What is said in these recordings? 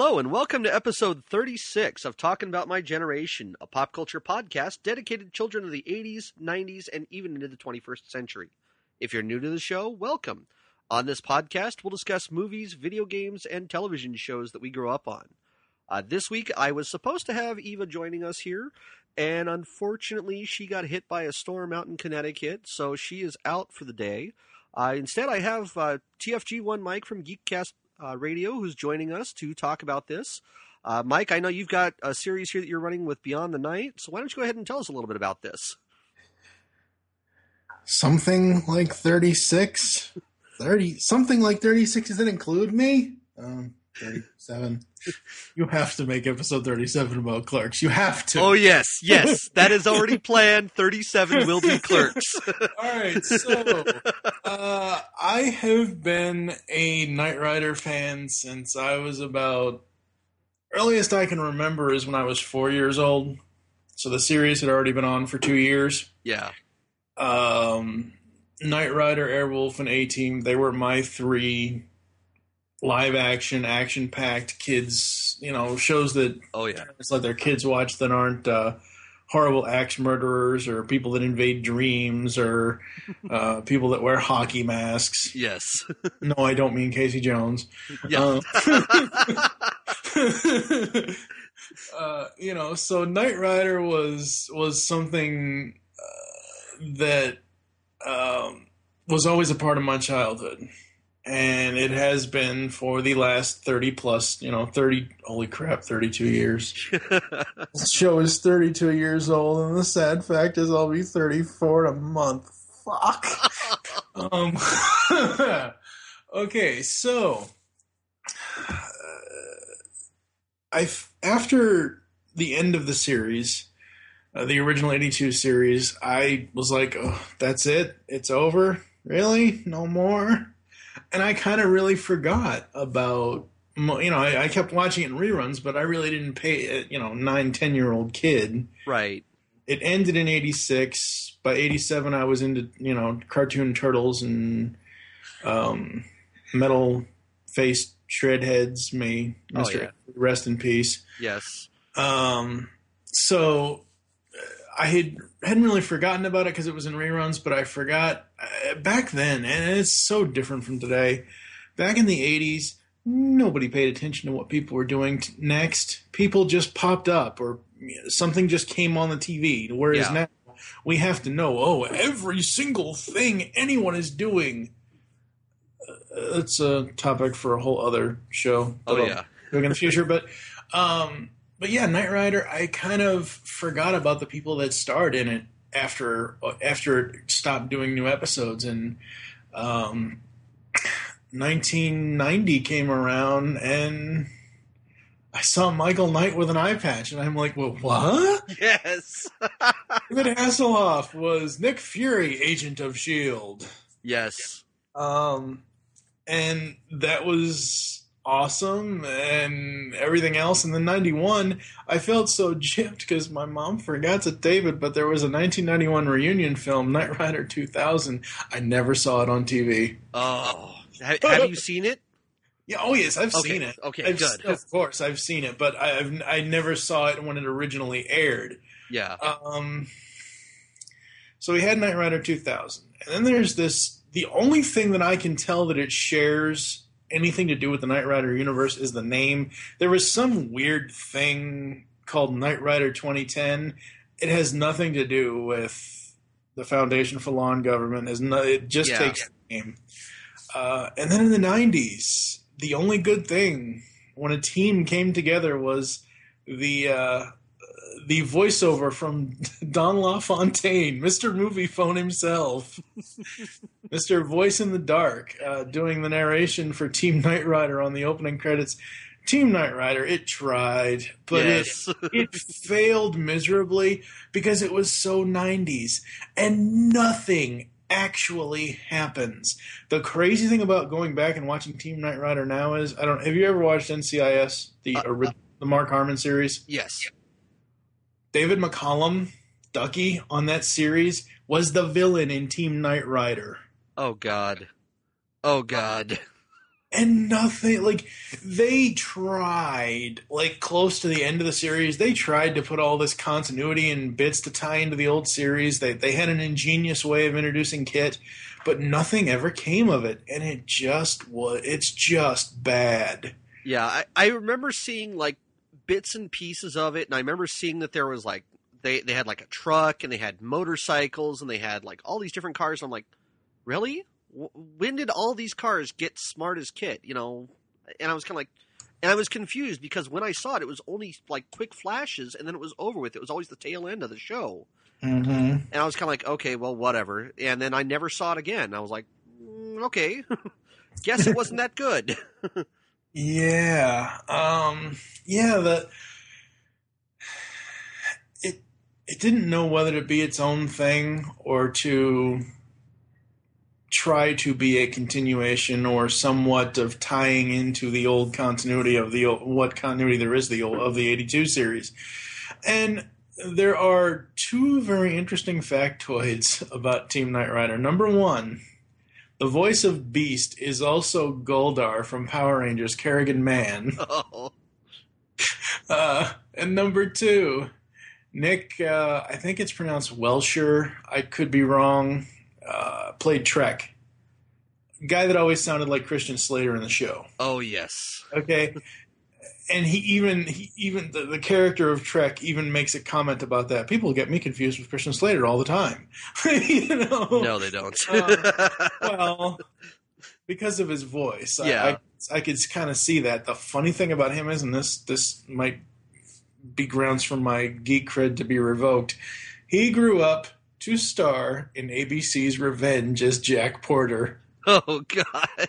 Hello, and welcome to episode 36 of Talking About My Generation, a pop culture podcast dedicated to children of the 80s, 90s, and even into the 21st century. If you're new to the show, welcome. On this podcast, we'll discuss movies, video games, and television shows that we grew up on. Uh, this week, I was supposed to have Eva joining us here, and unfortunately, she got hit by a storm out in Connecticut, so she is out for the day. Uh, instead, I have uh, TFG1 Mike from Geekcast uh, Radio who's joining us to talk about this. Uh, Mike, I know you've got a series here that you're running with Beyond the Night, so why don't you go ahead and tell us a little bit about this? Something like 36? 30, something like 36. Does that include me? Um, 37. you have to make episode 37 about clerks. You have to. Oh, yes, yes. That is already planned. 37 will be clerks. All right. So, uh, I have been a Knight Rider fan since I was about. Earliest I can remember is when I was four years old. So the series had already been on for two years. yeah. Um, Knight Rider, Airwolf, and A Team, they were my three live action, action packed kids, you know, shows that Oh, yeah. it's like their kids watch that aren't uh, horrible axe murderers or people that invade dreams or uh, people that wear hockey masks. Yes. No, I don't mean Casey Jones. Yeah. Uh, uh, you know, so Knight Rider was was something uh, that um, was always a part of my childhood, and it has been for the last thirty plus, you know, thirty. Holy crap, thirty-two years. this show is thirty-two years old, and the sad fact is, I'll be thirty-four in a month. Fuck. um. okay, so. I after the end of the series, uh, the original '82 series, I was like, "Oh, that's it. It's over. Really, no more." And I kind of really forgot about. You know, I, I kept watching it in reruns, but I really didn't pay. uh, You know, nine, ten year old kid. right. It ended in '86. By '87, I was into you know cartoon turtles and um, metal faced shredheads. May Oh, Mister yeah. rest in peace. Yes. Um, so I had hadn't really forgotten about it because it was in reruns, but I forgot uh, back then, and it's so different from today. Back in the '80s, nobody paid attention to what people were doing t- next. People just popped up, or something just came on the TV. Whereas Yeah. now we have to know, oh, every single thing anyone is doing. Uh, It's a topic for a whole other show. Oh, yeah. in the future. But um, but yeah, Knight Rider. I kind of forgot about the people that starred in it after after it stopped doing new episodes, and um, 1990 came around, and I saw Michael Knight with an eye patch, and I'm like, well, what? Yes. David Hasselhoff was Nick Fury, Agent of Shield. yes. Um, and that was awesome and everything else. And then 91, I felt so gypped because my mom forgot to tape it, but there was a 1991 reunion film, Knight Rider 2000. I never saw it on TV. Oh. Ha- have you seen it? Yeah, oh yes, I've Okay, seen it. okay, I've, good. Of course, I've seen it, but I've I never saw it when it originally aired. Yeah. Um, so we had Knight Rider 2000, and then there's this. The only thing that I can tell that it shares anything to do with the Knight Rider universe is the name. There was some weird thing called Knight Rider 2010. It has nothing to do with the Foundation for Law and Government. Is no, it just Yeah. takes the name. Uh, and then in the 90s, the only good thing when a team came together was the uh, the voiceover from Don LaFontaine, Mr. Movie Phone himself, Mr. Voice in the Dark, uh, doing the narration for Team Knight Rider on the opening credits. Team Knight Rider, it tried, but yes. it it failed miserably because it was so 90s and nothing actually happens. The crazy thing about going back and watching Team Knight Rider now is I don't have you ever watched NCIS the Uh, the Mark Harmon series? yes. David McCallum, Ducky on that series was the villain in Team Knight Rider. Oh God. Oh God. and nothing like they tried like close to the end of the series they tried to put all this continuity and bits to tie into the old series they they had an ingenious way of introducing kit but nothing ever came of it and it just was it's just bad Yeah, I, I remember seeing like bits and pieces of it, and I remember seeing that there was like they they had like a truck and they had motorcycles and they had like all these different cars. I'm like, really? When did all these cars get smart as kit? You know, and I was kind of like, and I was confused because when I saw it, it was only like quick flashes, and then it was over with. It was always the tail end of the show, mm-hmm. and I was kind of like, okay, well, whatever. And then I never saw it again. I was like, mm, okay, guess it wasn't that good. Yeah. Um yeah, the it it didn't know whether to be its own thing or to try to be a continuation or somewhat of tying into the old continuity of the what continuity there is the old, of the 82 series. And there are two very interesting factoids about Team Knight Rider. Number 1, the voice of Beast is also Goldar from Power Rangers, Kerrigan Mahan. oh, Uh, and number two, Nick, uh, I think it's pronounced Welsher. I could be wrong. Uh, played Trek. Guy that always sounded like Christian Slater in the show. oh yes. Okay. And he even he even the, the character of Trek even makes a comment about that. People get me confused with Christian Slater all the time. you know? No, they don't. Uh, well, because of his voice, I- Yeah. I, I, could kind of see that. The funny thing about him is, and this this might be grounds for my geek cred to be revoked. He grew up to star in ABC's Revenge as Jack Porter. oh God.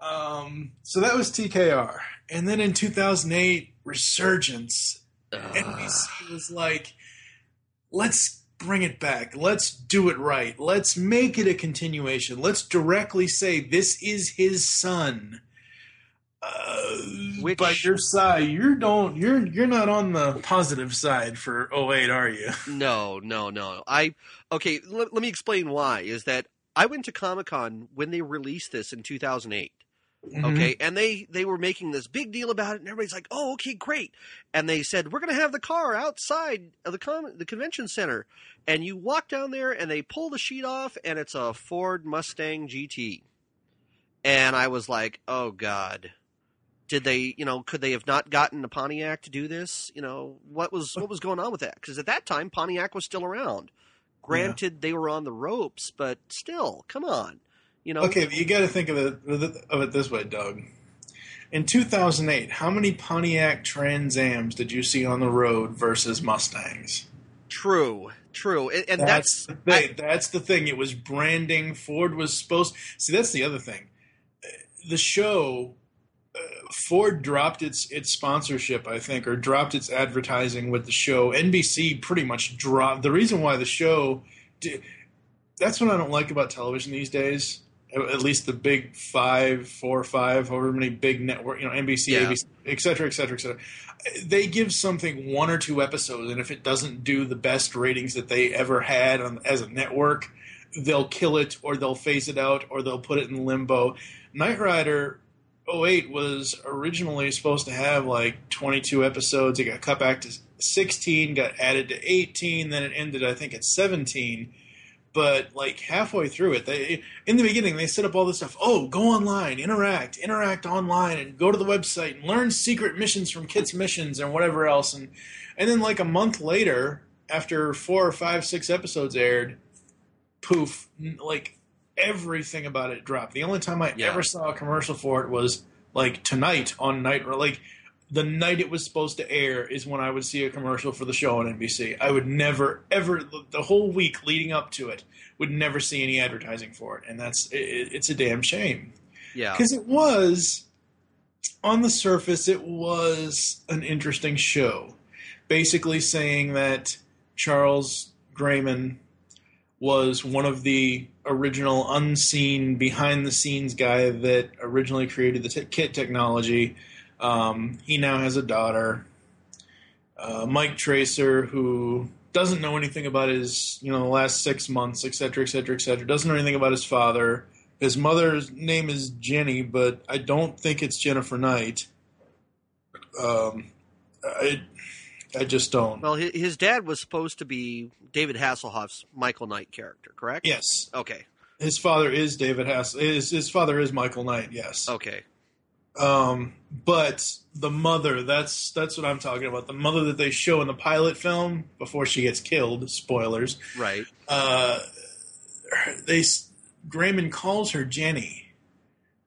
Um, so that was TKR, and then in 2008, Resurgence. NBC was like, let's bring it back. Let's do it right. Let's make it a continuation. Let's directly say this is his son. Uh, Which- but your side, you don't. You're you're not on the positive side for 08, are you? no, no, no. I okay. Let, let me explain why. Is that I went to Comic Con when they released this in 2008. Mm-hmm. Okay, and they they were making this big deal about it, and everybody's like, "Oh, okay, great." And they said, "We're going to have the car outside of the con- the convention center." And you walk down there, and they pull the sheet off, and it's a Ford Mustang GT. And I was like, "Oh God." Did they, you know, could they have not gotten a Pontiac to do this? You know, what was what was going on with that? Because at that time, Pontiac was still around. Granted, they were on the ropes, but still, come on, you know. Okay, but you got to think of it of it this way, Doug. In 2008, how many Pontiac Trans Ams did you see on the road versus Mustangs? True, true, and, and that's that's, the thing. that's the thing. It was branding. Ford was supposed. See, that's the other thing. The show, uh, Ford dropped its its sponsorship, I think, or dropped its advertising with the show. NBC pretty much dropped. The reason why the show, di- that's what I don't like about television these days. At least the big five, four, five, however many big network, you know, NBC, Yeah. ABC, et cetera, et cetera, et cetera. They give something one or two episodes, and if it doesn't do the best ratings that they ever had on, as a network, they'll kill it, or they'll phase it out, or they'll put it in limbo. Knight Rider 08 was originally supposed to have like 22 episodes. It got cut back to 16, got added to 18, then it ended, I think, at 17 but like halfway through it they in the beginning they set up all this stuff. Oh go online interact interact online and go to the website and learn secret missions from kit's missions and whatever else. And and then like a month later after four or five six episodes aired poof like everything about it dropped. The only time i Yeah. ever saw a commercial for it was like tonight on night like the night it was supposed to air is when I would see a commercial for the show on NBC. I would never, ever, the whole week leading up to it, would never see any advertising for it, and that's it, it's a damn shame yeah, because it was on the surface it was an interesting show, basically saying that Charles Graiman was one of the original unseen behind the scenes guy that originally created the t- kit technology. Um, he now has a daughter, uh, Mike Traceur, who doesn't know anything about his, you know, the last six months, et cetera, et cetera, et cetera. Doesn't know anything about his father. His mother's name is Jenny, but I don't think it's Jennifer Knight. Um, I, I just don't. Well, his dad was supposed to be David Hasselhoff's Michael Knight character, correct? Yes, Okay. his father is David Hass. His his father is Michael Knight. Yes. Okay. Um, but the mother, that's that's what I'm talking about. The mother that they show in the pilot film before she gets killed. Spoilers. Right. Uh, they Graiman calls her Jenny,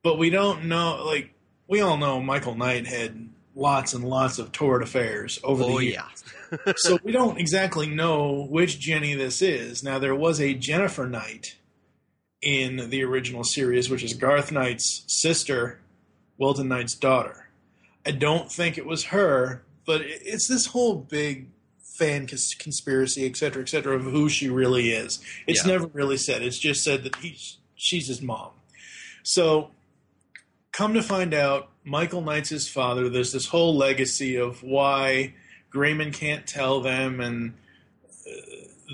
but we don't know. Like we all know, Michael Knight had lots and lots of torrid affairs over Oh the years. yeah. so we don't exactly know which Jenny this is. Now there was a Jennifer Knight in the original series, which is Garth Knight's sister, Wilton Knight's daughter. I don't think it was her, but it's this whole big fan cons- conspiracy, et cetera, et cetera, of who she really is. It's Yeah. never really said. It's just said that he's she's his mom. So come to find out, Michael Knight's his father. There's this whole legacy of why Graiman can't tell them, and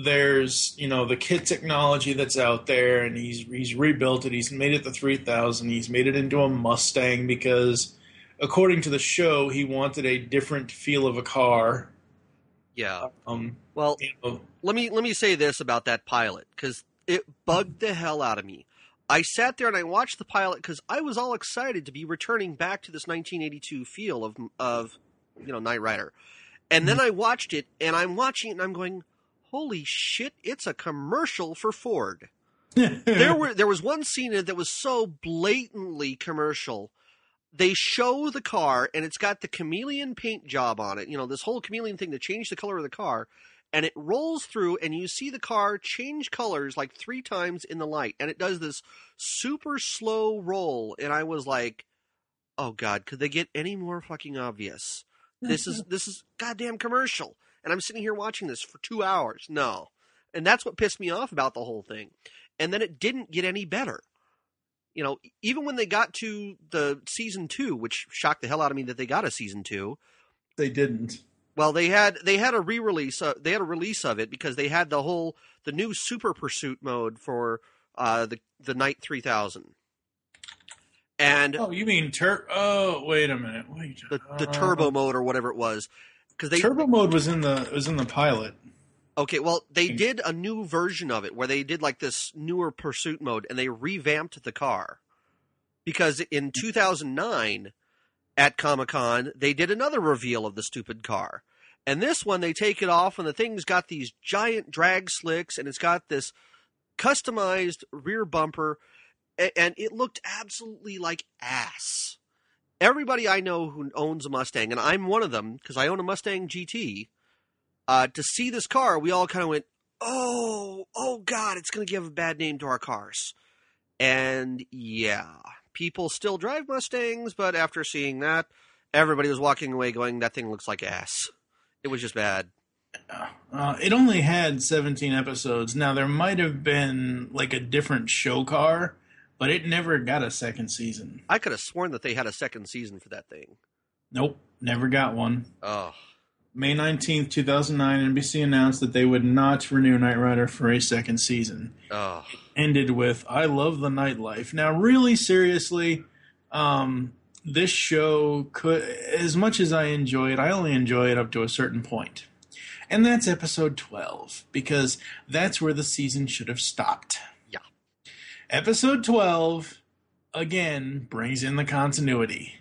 there's you know the kit technology that's out there, and he's he's rebuilt it. He's made it the 3000. He's made it into a Mustang because, according to the show, he wanted a different feel of a car. Yeah. Um, Well, you know, let me let me say this about that pilot because it bugged the hell out of me. I sat there and I watched the pilot because I was all excited to be returning back to this 1982 feel of of you know Knight Rider, and then I watched it and I'm watching it and I'm going, holy shit! It's a commercial for Ford. there were there was one scene that was so blatantly commercial. They show the car and it's got the chameleon paint job on it. You know, this whole chameleon thing to change the color of the car. And it rolls through and you see the car change colors like three times in the light. And it does this super slow roll. And I was like, Oh God, could they get any more fucking obvious? This is this is goddamn commercial. And I'm sitting here watching this for two hours. No. And that's what pissed me off about the whole thing and then it didn't get any better. You know, even when they got to the season two, which shocked the hell out of me that they got a season two. they didn't. Well, they had they had a re-release. Uh, they had a release of it because they had the whole the new Super Pursuit mode for uh, the the Knight Three Thousand, and Oh, you mean tur? Oh, wait a minute. Wait. the the Uh, Turbo mode or whatever it was. Because they turbo mode was in the was in the pilot. Okay, well, they did a new version of it where they did like this newer pursuit mode and they revamped the car. Because in 2009 at Comic Con, they did another reveal of the stupid car. And this one, they take it off and the thing's got these giant drag slicks and it's got this customized rear bumper and it looked absolutely like ass. Everybody I know who owns a Mustang, and I'm one of them because I own a Mustang GT, uh, to see this car, we all kind of went, "Oh, oh God, it's going to give a bad name to our cars." And yeah, people still drive Mustangs, but after seeing that, everybody was walking away going, "That thing looks like ass." It was just bad. Uh, it only had 17 episodes. Now there might have been like a different show car, but it never got a second season. I could have sworn that they had a second season for that thing. Nope, never got one. Oh, May 19th, 2009, NBC announced that they would not renew Knight Rider for a second season. oh, Ended with I love the nightlife. Now, really seriously, um, this show could, as much as I enjoy it, I only enjoy it up to a certain point. And that's episode 12, because that's where the season should have stopped. Episode 12, again, brings in the continuity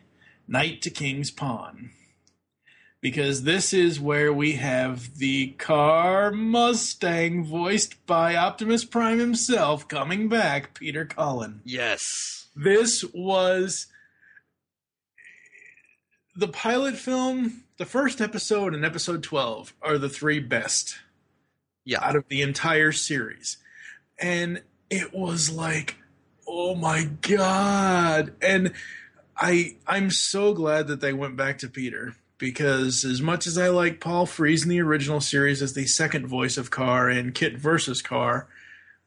Knight to King's Pawn. Because this is where we have the car Mustang, voiced by Optimus Prime himself, coming back, Peter Cullen. yes, This was the pilot film, the first episode, and episode 12 are the three best yeah, out of the entire series. And it was like, oh my god. And I I'm so glad that they went back to Peter because as much as I like Paul Frees in the original series as the second voice of Carr in Kit versus Carr,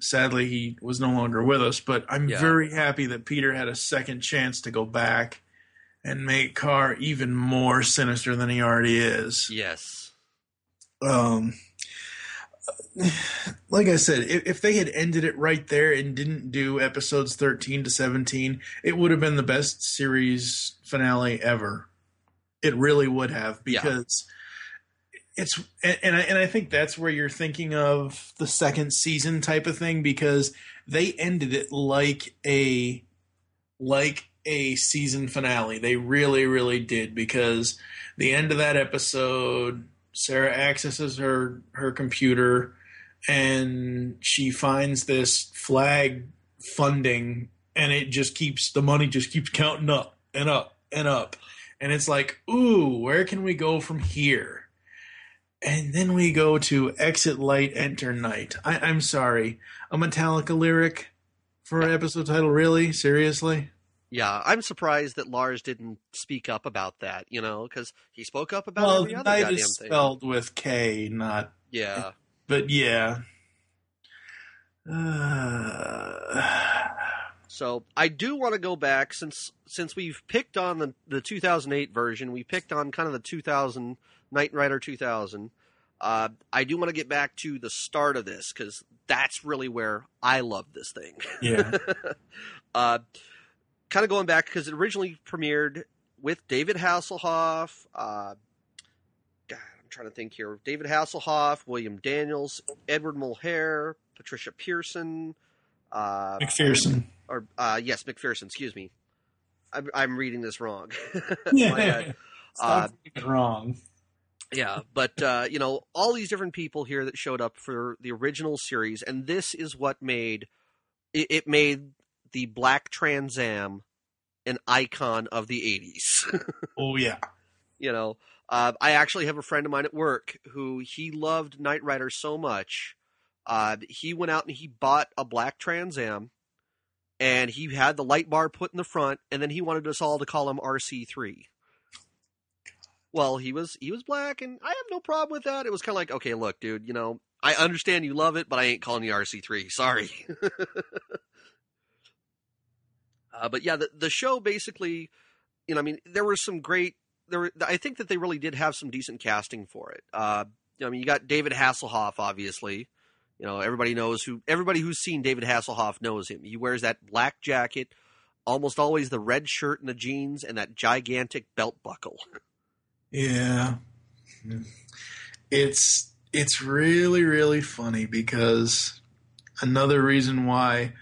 sadly he was no longer with us, but I'm Yeah. very happy that Peter had a second chance to go back and make Carr even more sinister than he already is yes. um, like I said, if, if they had ended it right there and didn't do episodes 13 to 17, it would have been the best series finale ever. It really would have because yeah. it's and, and I, and I think that's where you're thinking of the second season type of thing because they ended it like a like a season finale. They really really did because the end of that episode Sarah accesses her her computer and she finds this flag funding and it just keeps the money just keeps counting up and up and up. And it's like ooh where can we go from here? And then we go to exit light enter night. I, i'm sorry. A metallica lyric for an episode title? Really? Seriously yeah, I'm surprised that Lars didn't speak up about that. You know, because he spoke up about well, every other goddamn is thing. spelled with K, not yeah. But yeah. Uh... So I do want to go back since since we've picked on the the 2008 version, we picked on kind of the 2000 Knight Rider 2000. Uh, I do want to get back to the start of this because that's really where I love this thing. Yeah. uh, kind of going back because it originally premiered with David Hasselhoff. Uh, God, I'm trying to think here. David Hasselhoff, William Daniels, Edward Mulhare, Patricia Pearson, uh, McPherson, or uh, yes, McPherson. Excuse me. I'm, I'm reading this wrong. yeah, uh, wrong. Yeah, but uh, you know all these different people here that showed up for the original series, and this is what made it, it made the black Trans Am an icon of the 80s. oh, yeah. You know, uh, I actually have a friend of mine at work who he loved Knight Rider so much. Uh, he went out and he bought a black Trans Am and he had the light bar put in the front and then he wanted us all to call him RC3. Well, he was he was black and I have no problem with that. It was kind of like, okay, look, dude, you know, I understand you love it, but I ain't calling you RC3. Sorry. Uh, but yeah, the, the show basically, you know, I mean, there were some great. There, were, I think that they really did have some decent casting for it. Uh, I mean, you got David Hasselhoff, obviously. You know, everybody knows who. Everybody who's seen David Hasselhoff knows him. He wears that black jacket, almost always the red shirt and the jeans, and that gigantic belt buckle. Yeah, it's it's really really funny because another reason why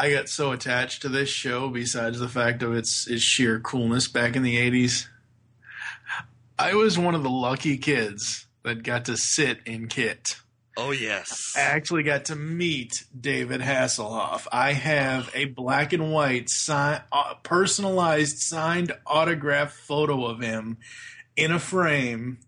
I got so attached to this show, besides the fact of its its sheer coolness back in the '80s. I was one of the lucky kids that got to sit in Kit. Oh yes, I actually got to meet David Hasselhoff. I have a black and white sign, uh, personalized signed autograph photo of him in a frame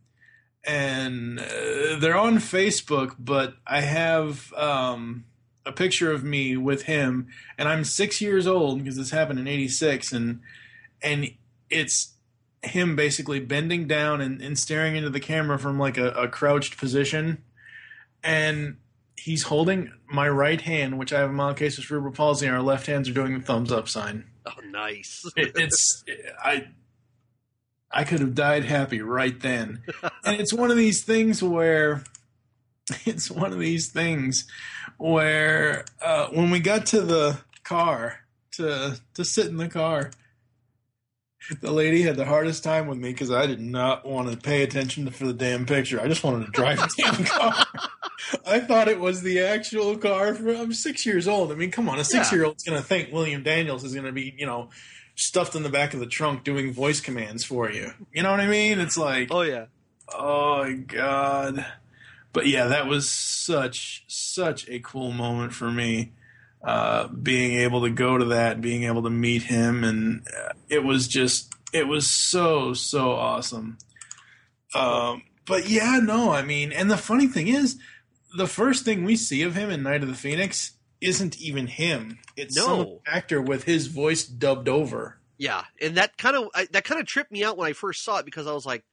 and uh, they're on Facebook, but I have um, a picture of me with him, and I'm six years old because this happened in '86, and and it's him basically bending down and, and staring into the camera from like a, a crouched position, and he's holding my right hand, which I have a mild case of cerebral palsy, and our left hands are doing the thumbs up sign. Oh, nice! it, it's I. I could have died happy right then. and it's one of these things where it's one of these things where uh, when we got to the car to to sit in the car, the lady had the hardest time with me because I did not want to pay attention for the damn picture. I just wanted to drive the damn car. I thought it was the actual car. For, I'm six years old. I mean, come on, a six year old's going to think William Daniels is going to be, you know, stuffed in the back of the trunk doing voice commands for you. You know what I mean? It's like, oh yeah, oh god but yeah, that was such such a cool moment for me. Uh, being able to go to that, being able to meet him, and uh, it was just it was so so awesome. Um, but yeah, no, I mean, and the funny thing is, the first thing we see of him in Knight of the Phoenix isn't even him. It's no. some actor with his voice dubbed over. Yeah, and that kind of that kind of tripped me out when I first saw it because I was like,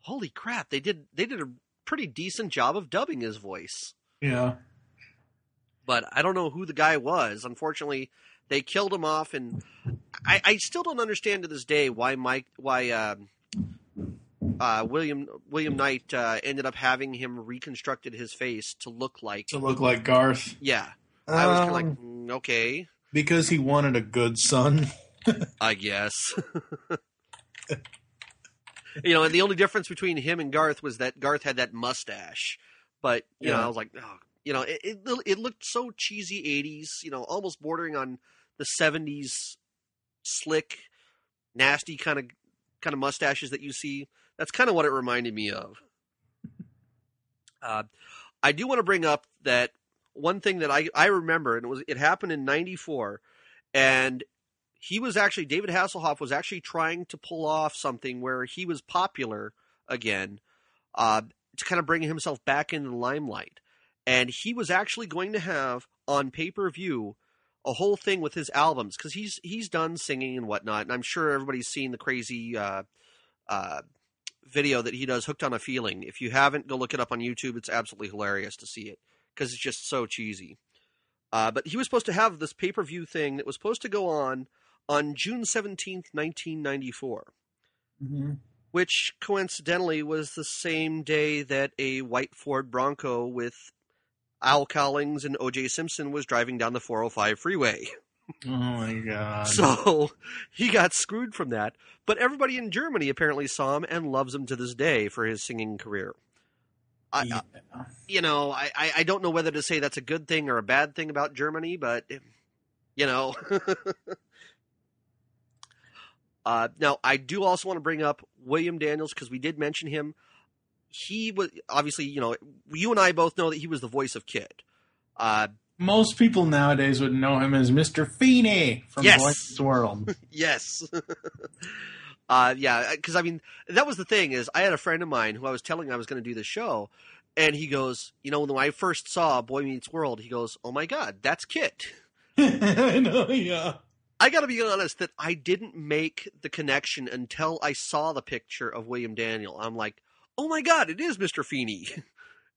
"Holy crap! They did they did a pretty decent job of dubbing his voice. Yeah. But I don't know who the guy was. Unfortunately, they killed him off, and I, I still don't understand to this day why Mike, why uh, uh, William William Knight uh, ended up having him reconstructed his face to look like to look like Garth. Yeah, I was kind of like, Um, mm, okay, because he wanted a good son. I guess. you know, and the only difference between him and Garth was that Garth had that mustache. But you know, I was like, oh, you know, it, it it looked so cheesy '80s. You know, almost bordering on the '70s slick, nasty kind of kind of mustaches that you see. That's kind of what it reminded me of. Uh, I do want to bring up that one thing that I I remember, and it was it happened in '94, and he was actually David Hasselhoff was actually trying to pull off something where he was popular again, uh, to kind of bring himself back into the limelight, and he was actually going to have on pay per view a whole thing with his albums because he's he's done singing and whatnot, and I'm sure everybody's seen the crazy uh, uh, video that he does, "Hooked on a Feeling." If you haven't, go look it up on YouTube. It's absolutely hilarious to see it because it's just so cheesy. Uh, but he was supposed to have this pay per view thing that was supposed to go on on June seventeenth, nineteen ninety four Mm-hmm. which coincidentally was the same day that a white Ford Bronco with Al Cowlings and O.J. Simpson was driving down the 405 freeway. Oh my god! So he got screwed from that. But everybody in Germany apparently saw him and loves him to this day for his singing career. I, Yeah. you know, I I don't know whether to say that's a good thing or a bad thing about Germany, but you know. uh, now, I do also want to bring up William Daniels because we did mention him. He was obviously, you know, you and I both know that he was the voice of Kid. Uh, Most people nowadays would know him as Mr. Feeney from Yes. Boy Meets World. yes. uh, yeah, because I mean, that was the thing is I had a friend of mine who I was telling I was going to do the show, and he goes, you know, when I first saw Boy Meets World, he goes, oh my god, that's Kit. I know, yeah. I got to be honest that I didn't make the connection until I saw the picture of William Daniel. I'm like, oh my god, it is Mr. Feeney.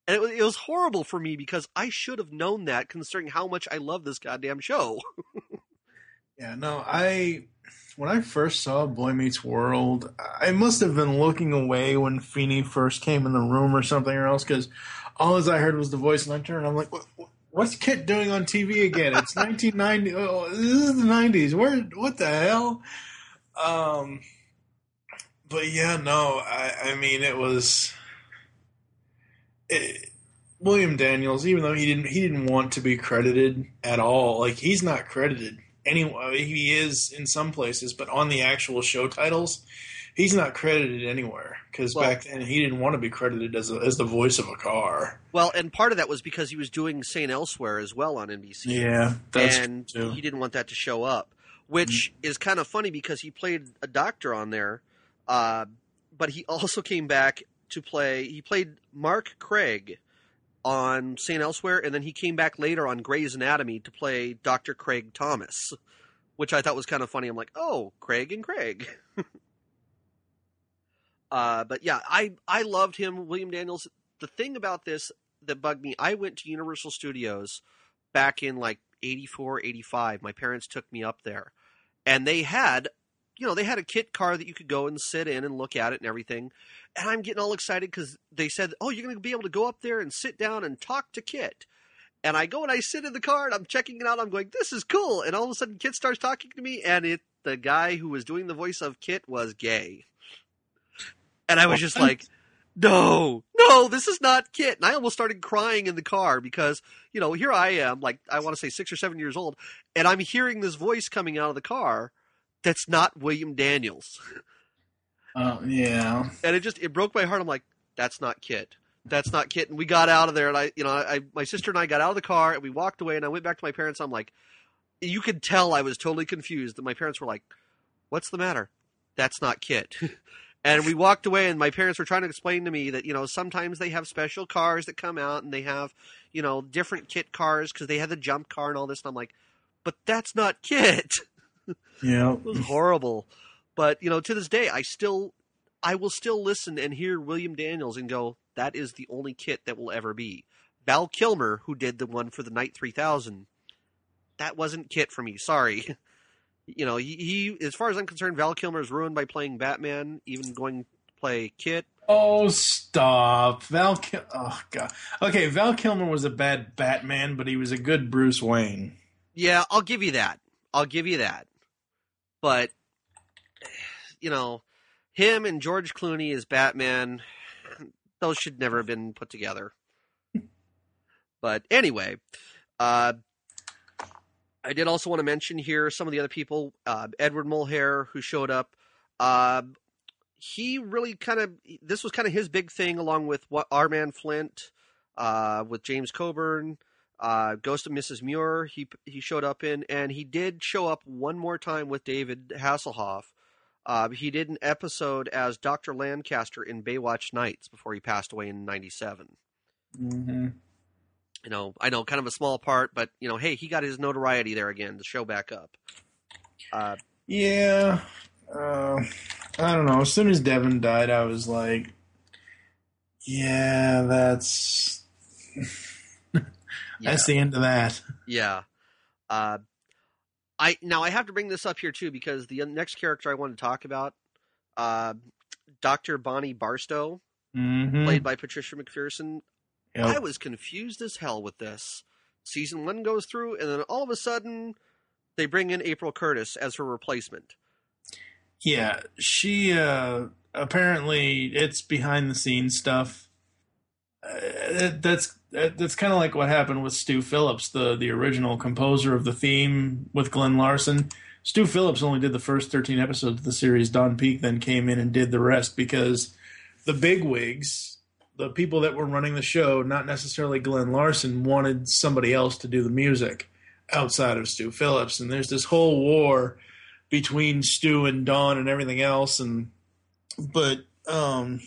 And it was, it was horrible for me because I should have known that considering how much I love this goddamn show. Yeah, no, I when I first saw Boy Meets World, I must have been looking away when Feeney first came in the room or something or else because all I heard was the voice, and I turned, I'm like, what, what- what's Kit doing on TV again? It's 1990. Oh, this is the 90s. Where? What the hell? Um, but yeah, no, I, I mean, it was. It, William Daniels, even though he didn't, he didn't want to be credited at all. Like he's not credited anyway. He is in some places, but on the actual show titles, he's not credited anywhere because Well- back then he didn't want to be credited as a, as the voice of a car. Well, and part of that was because he was doing St. Elsewhere as well on NBC. Yeah, that's and true. he didn't want that to show up, which is kind of funny because he played a doctor on there, uh, but he also came back to play. He played Mark Craig on St. Elsewhere, and then he came back later on Grey's Anatomy to play Doctor Craig Thomas, which I thought was kind of funny. I'm like, oh, Craig and Craig. uh, but yeah, I I loved him, William Daniels. The thing about this that bugged me, I went to Universal Studios back in like 84, 85. My parents took me up there. And they had, you know, they had a kit car that you could go and sit in and look at it and everything. And I'm getting all excited because they said, oh, you're going to be able to go up there and sit down and talk to Kit. And I go and I sit in the car and I'm checking it out. I'm going, this is cool. And all of a sudden, Kit starts talking to me, and it the guy who was doing the voice of Kit was gay. And I was just like, no, no, this is not Kit. And I almost started crying in the car because, you know, here I am, like, I want to say six or seven years old, and I'm hearing this voice coming out of the car that's not William Daniels. Uh, yeah. And it just, it broke my heart. I'm like, that's not Kit. That's not Kit. And we got out of there, and I, you know, I, my sister and I got out of the car, and we walked away, and I went back to my parents. I'm like, you could tell I was totally confused. And my parents were like, what's the matter? That's not Kit. And we walked away, and my parents were trying to explain to me that, you know, sometimes they have special cars that come out and they have, you know, different kit cars because they had the jump car and all this. And I'm like, but that's not Kit. Yeah. It was horrible. But, you know, to this day, I still, I will still listen and hear William Daniels and go, that is the only Kit that will ever be. Val Kilmer, who did the one for the Knight 3000, that wasn't Kit for me. Sorry. You know, he, he, as far as I'm concerned, Val Kilmer is ruined by playing Batman, even going to play Kit. Oh, stop. Val Kil- Oh god. Okay, Val Kilmer was a bad Batman, but he was a good Bruce Wayne. Yeah, I'll give you that. I'll give you that. But you know, him and George Clooney as Batman, those should never have been put together. but anyway, uh, I did also want to mention here some of the other people. Uh, Edward Mulhare, who showed up. Uh, he really kind of this was kind of his big thing, along with what our man Flint, uh, with James Coburn, uh, Ghost of Mrs. Muir. He he showed up in, and he did show up one more time with David Hasselhoff. Uh, he did an episode as Doctor Lancaster in Baywatch Nights before he passed away in '97. Mm-hmm. You know, I know, kind of a small part, but you know, hey, he got his notoriety there again to show back up. Uh, Yeah. Uh, I don't know. As soon as Devin died, I was like, yeah, that's yeah. that's the end of that. Yeah. Uh, I now I have to bring this up here too because the next character I want to talk about, uh, Doctor Bonnie Barstow, Mm-hmm. played by Patricia McPherson. Yep. I was confused as hell with this. Season one goes through, and then all of a sudden, they bring in April Curtis as her replacement. Yeah, she uh apparently it's behind the scenes stuff. Uh, that's that's kind of like what happened with Stu Phillips, the the original composer of the theme with Glenn Larson. Stu Phillips only did the first 13 episodes of the series. Don Peake then came in and did the rest because the big wigs, the people that were running the show, not necessarily Glenn Larson, wanted somebody else to do the music outside of Stu Phillips. And there's this whole war between Stu and Don and everything else. And but um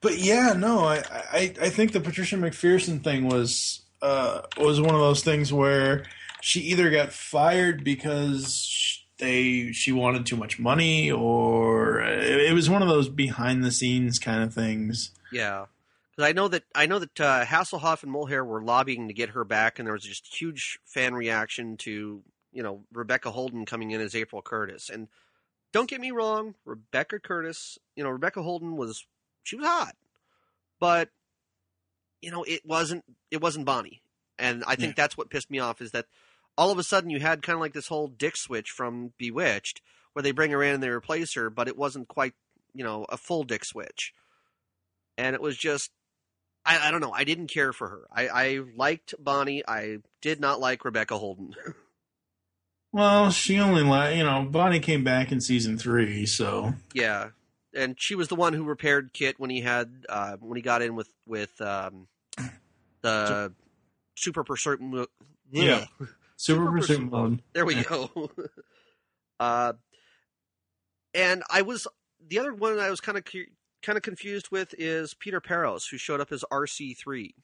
but yeah no I, I I think the Patricia McPherson thing was uh was one of those things where she either got fired because they she wanted too much money or it, it was one of those behind the scenes kind of things. Yeah, because I know that I know that uh, Hasselhoff and Mulhare were lobbying to get her back, and there was just huge fan reaction to you know Rebecca Holden coming in as April Curtis. And don't get me wrong, Rebecca Curtis, you know Rebecca Holden was she was hot, but you know it wasn't it wasn't Bonnie, and I think that's what pissed me off is that all of a sudden you had kind of like this whole dick switch from Bewitched, where they bring her in and they replace her, but it wasn't quite you know a full dick switch. And it was just I, I don't know. I didn't care for her. I, I liked bonnie. I did not like rebecca holden. Well she only la- you know Bonnie came back in season 3 so. Yeah. And she was the one who repaired kit when he had uh, when he got in with with um, the super pursuit mo- Yeah. super Super pursuit Pursuit mode. There we go. uh, and I was the other one I was kind of kind of confused with is Peter Parros, who showed up as RC three.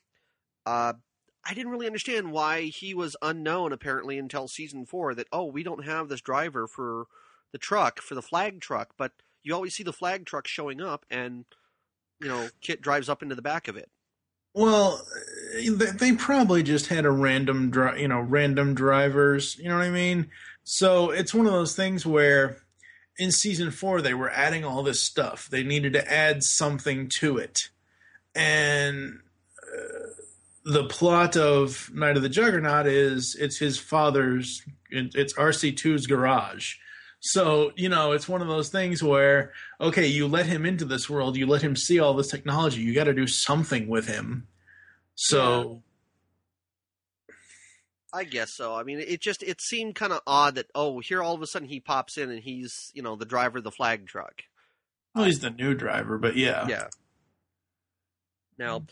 Uh, I didn't really understand why he was unknown apparently until season four. That oh, we don't have this driver for the truck for the flag truck, but you always see the flag truck showing up, and you know Kit drives up into the back of it. Well, they, they probably just had a random, dri- you know, random drivers. You know what I mean? So it's one of those things where in season four they were adding all this stuff. They needed to add something to it, and uh, the plot of Knight of the Juggernaut is it's his father's, it's RC2's garage. So, you know, it's one of those things where, okay, you let him into this world, you let him see all this technology, you got to do something with him. So, I guess so. I mean, it just it seemed kind of odd that oh, here all of a sudden he pops in and he's you know the driver of the flag truck. well, he's the new driver, but yeah. Yeah. Now,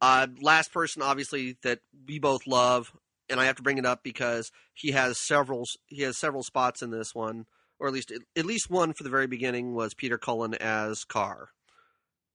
uh, last person obviously that we both love, and I have to bring it up because he has several he has several spots in this one, or at least at least one for the very beginning was Peter Cullen as Carr,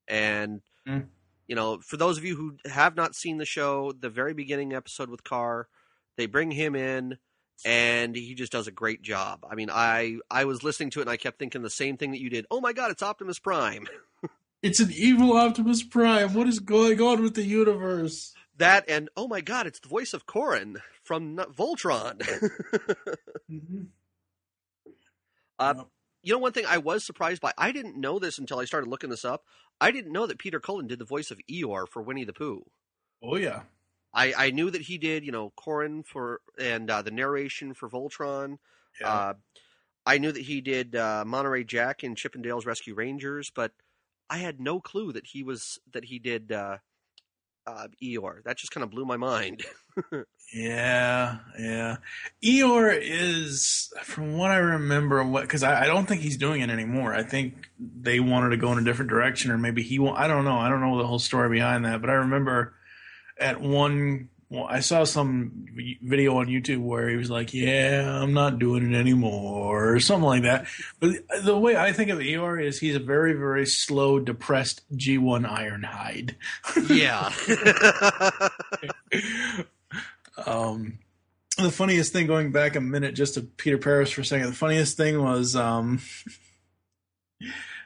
and Mm. you know for those of you who have not seen the show, the very beginning episode with Carr, they bring him in. And he just does a great job. I mean, I I was listening to it and I kept thinking the same thing that you did. Oh my God, it's Optimus Prime. It's an evil Optimus Prime. What is going on with the universe? That and oh my god, it's the voice of Coran from Voltron. Mhm. Uh, Yep. you know, one thing I was surprised by, I didn't know this until I started looking this up. I didn't know that Peter Cullen did the voice of Eeyore for Winnie the Pooh. Oh yeah. I, I knew that he did, you know, Coran for and uh, the narration for Voltron. Yeah. Uh, I knew that he did uh, Monterey Jack in Chip 'n Dale's Rescue Rangers, but I had no clue that he was that he did uh, uh, Eeyore. That just kind of blew my mind. Yeah, yeah. Eeyore is, from what I remember, what because I, I don't think he's doing it anymore. I think they wanted to go in a different direction, or maybe he. wa- I don't know. I don't know the whole story behind that, but I remember at one. Well, I saw some video on YouTube where he was like, "Yeah, I'm not doing it anymore," or something like that. But the way I think of Eeyore is he's a very, very slow, depressed G1 Ironhide. yeah. um, the funniest thing, going back a minute just to Peter Parros for a second, the funniest thing was um,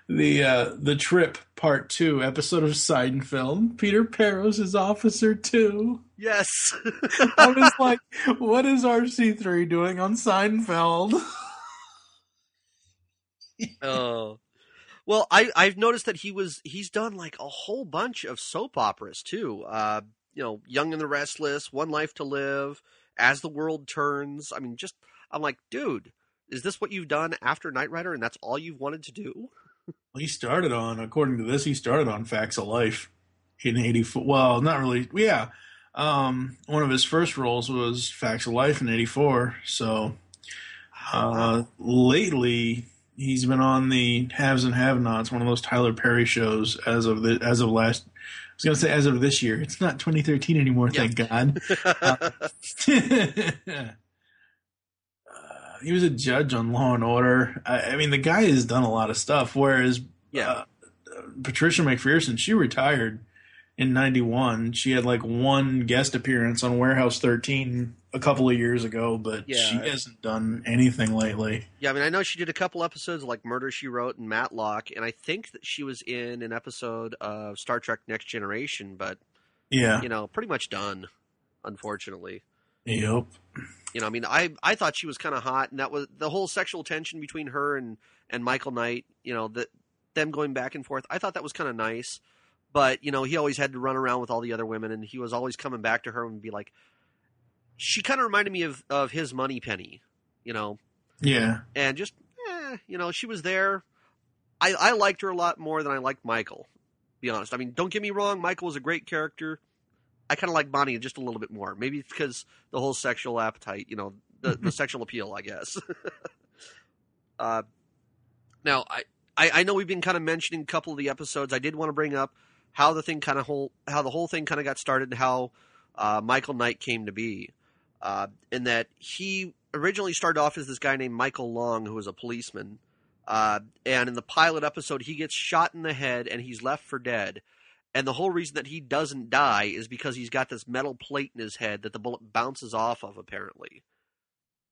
the uh, the trip part two episode of Seinfeld. Peter Parros is Officer Two. yes. I was like, what is RC three doing on Seinfeld? Oh. Well, I I've noticed that he was he's done like a whole bunch of soap operas too. Uh, you know, Young and the Restless, One Life to Live, As the World Turns. I mean, just I'm like, dude, is this what you've done after Knight Rider and that's all you've wanted to do? He started on, according to this, he started on Facts of Life in '84. Well, not really. Yeah, um, one of his first roles was Facts of Life in '84. So uh, lately, he's been on the Haves and Have-Nots, one of those Tyler Perry shows. As of the, as of last, I was going to say as of this year. It's not 2013 anymore. Yeah. Thank God. Uh, he was a judge on Law and Order. I, I mean, the guy has done a lot of stuff. Whereas yeah. uh, Patricia McPherson, she retired in '91. She had like one guest appearance on Warehouse 13 a couple of years ago, but Yeah. she hasn't done anything lately. Yeah, I mean, I know she did a couple episodes like Murder She Wrote and Matlock, and I think that she was in an episode of Star Trek Next Generation, but Yeah. you know, pretty much done, unfortunately. Yep. You know, I mean, I I thought she was kind of hot, and that was the whole sexual tension between her and and Michael Knight. You know, that them going back and forth. I thought that was kind of nice, but you know, he always had to run around with all the other women, and he was always coming back to her and be like, she kind of reminded me of of his Moneypenny. You know, Yeah. and just eh, you know, she was there. I I liked her a lot more than I liked Michael. Be honest. I mean, don't get me wrong. Michael was a great character. I kind of like Bonnie just a little bit more. Maybe it's because the whole sexual appetite, you know, the, the sexual appeal, I guess. uh, now, I, I I know we've been kind of mentioning a couple of the episodes. I did want to bring up how the thing kind of whole how the whole thing kind of got started and how uh, Michael Knight came to be. Uh, in that he originally started off as this guy named Michael Long, who was a policeman. Uh, and in the pilot episode, he gets shot in the head and he's left for dead. And the whole reason that he doesn't die is because he's got this metal plate in his head that the bullet bounces off of, apparently.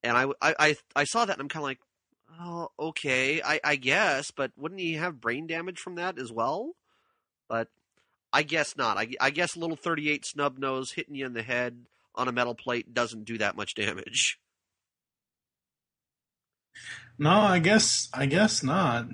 And I, I, I, I saw that and I'm kind of like, oh, okay, I, I guess, but wouldn't he have brain damage from that as well? But I guess not. I, I guess a little 38 snub nose hitting you in the head on a metal plate doesn't do that much damage. No, I guess I guess not.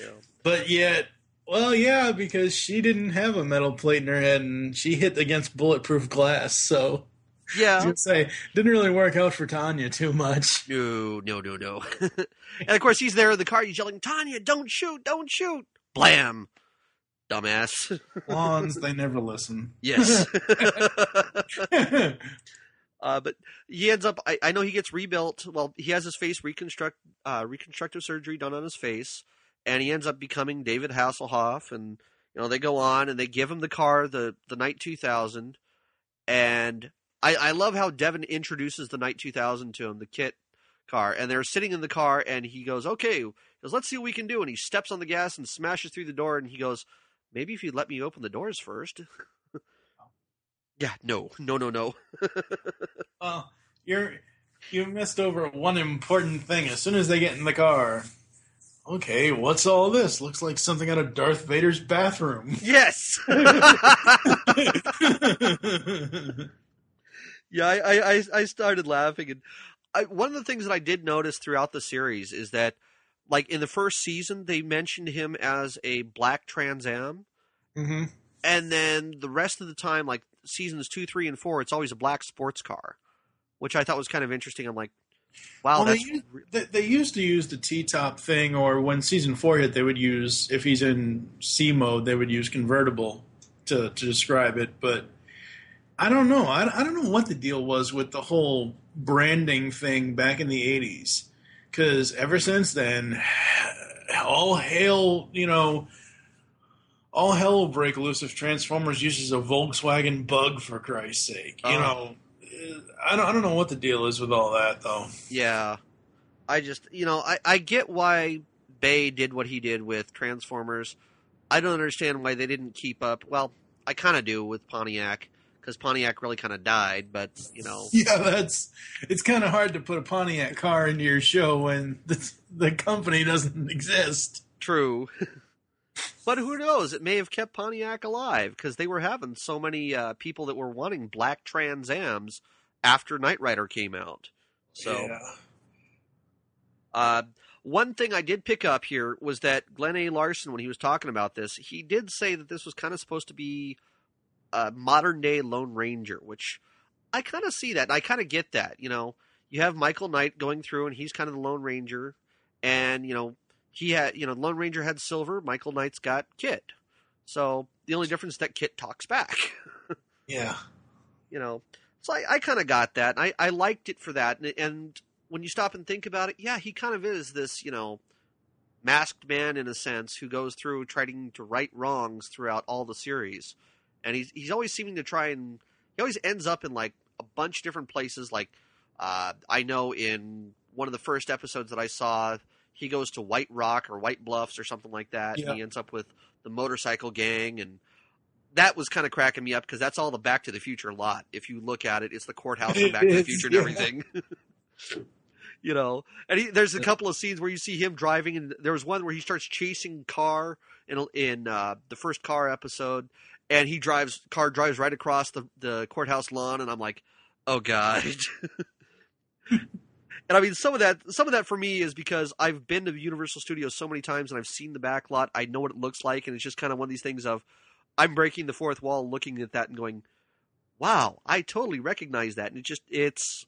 Yeah. But yet, well, yeah, because she didn't have a metal plate in her head, and she hit against bulletproof glass. So I was Yeah. gonna say didn't really work out for Tanya too much. No, no, no, no. and of course, he's there in the car. He's yelling, "Tanya, don't shoot! Don't shoot!" Blam, dumbass. Lawns, they never listen. yes. uh, but he ends up. I, I know he gets rebuilt. Well, he has his face reconstruct, uh, reconstructive surgery done on his face, and he ends up becoming David Hasselhoff. And you know they go on and they give him the car, the the Knight 2000, and I, I love how Devon introduces the Knight 2000 to him, the kit car, and they're sitting in the car, and he goes, "Okay," he goes, "Let's see what we can do," and he steps on the gas and smashes through the door, and he goes, "Maybe if you'd let me open the doors first. yeah, no, no, no, no. Well, you're you missed over one important thing. As soon as they get in the car, okay, what's all this? Looks like something out of Darth Vader's bathroom. yes. yeah, I, I, I- started laughing, and I, one of the things that I did notice throughout the series is that like in the first season, they mentioned him as a black Trans Am, Mm-hmm. and then the rest of the time, like seasons two, three, and four, it's always a black sports car, which I thought was kind of interesting. I'm like, wow, Well, they, used, they, they used to use the T-top thing, or when season four hit, they would use if he's in C mode, they would use convertible to to describe it. But I don't know. I, I don't know what the deal was with the whole branding thing back in the '80s, because ever since then, all hail you know. All hell will break loose if Transformers uses a Volkswagen Bug for Christ's sake. You Uh-huh. know, I don't, I don't know what the deal is with all that though. Yeah. I just, you know, I, I get why Bay did what he did with Transformers. I don't understand why they didn't keep up. Well, I kind of do with Pontiac because Pontiac really kind of died, but, you know, Yeah, that's it's kind of hard to put a Pontiac car into your show when the the company doesn't exist. true. but who knows? It may have kept Pontiac alive because they were having so many uh, people that were wanting black Trans Ams after Knight Rider came out. So. yeah. Uh, one thing I did pick up here was that Glenn A. Larson, when he was talking about this, he did say that this was kind of supposed to be a modern day Lone Ranger, which I kind of see that. I kind of get that. You know, you have Michael Knight going through, and he's kind of the Lone Ranger, and you know, he had, you know, Lone Ranger had Silver, Michael Knight's got Kit. So the only difference is that Kit talks back. yeah, you know so i, I kind of got that I, I liked it for that and, and when you stop and think about it yeah he kind of is this you know masked man in a sense who goes through trying to right wrongs throughout all the series and he's he's always seeming to try and he always ends up in like a bunch of different places like uh, i know in one of the first episodes that i saw he goes to white rock or white bluffs or something like that Yeah. and he ends up with the motorcycle gang and that was kind of cracking me up because that's all the Back to the Future lot. If you look at it, it's the courthouse It Back to the Future and yeah. everything. you know, and he, there's a couple of scenes where you see him driving, and there was one where he starts chasing car in in uh, the first car episode, and he drives car drives right across the the courthouse lawn, and I'm like, oh god. And I mean, some of that, some of that for me is because I've been to Universal Studios so many times and I've seen the back lot. I know what it looks like, and it's just kind of one of these things of I'm breaking the fourth wall, looking at that and going, "Wow, I totally recognize that." And it just it's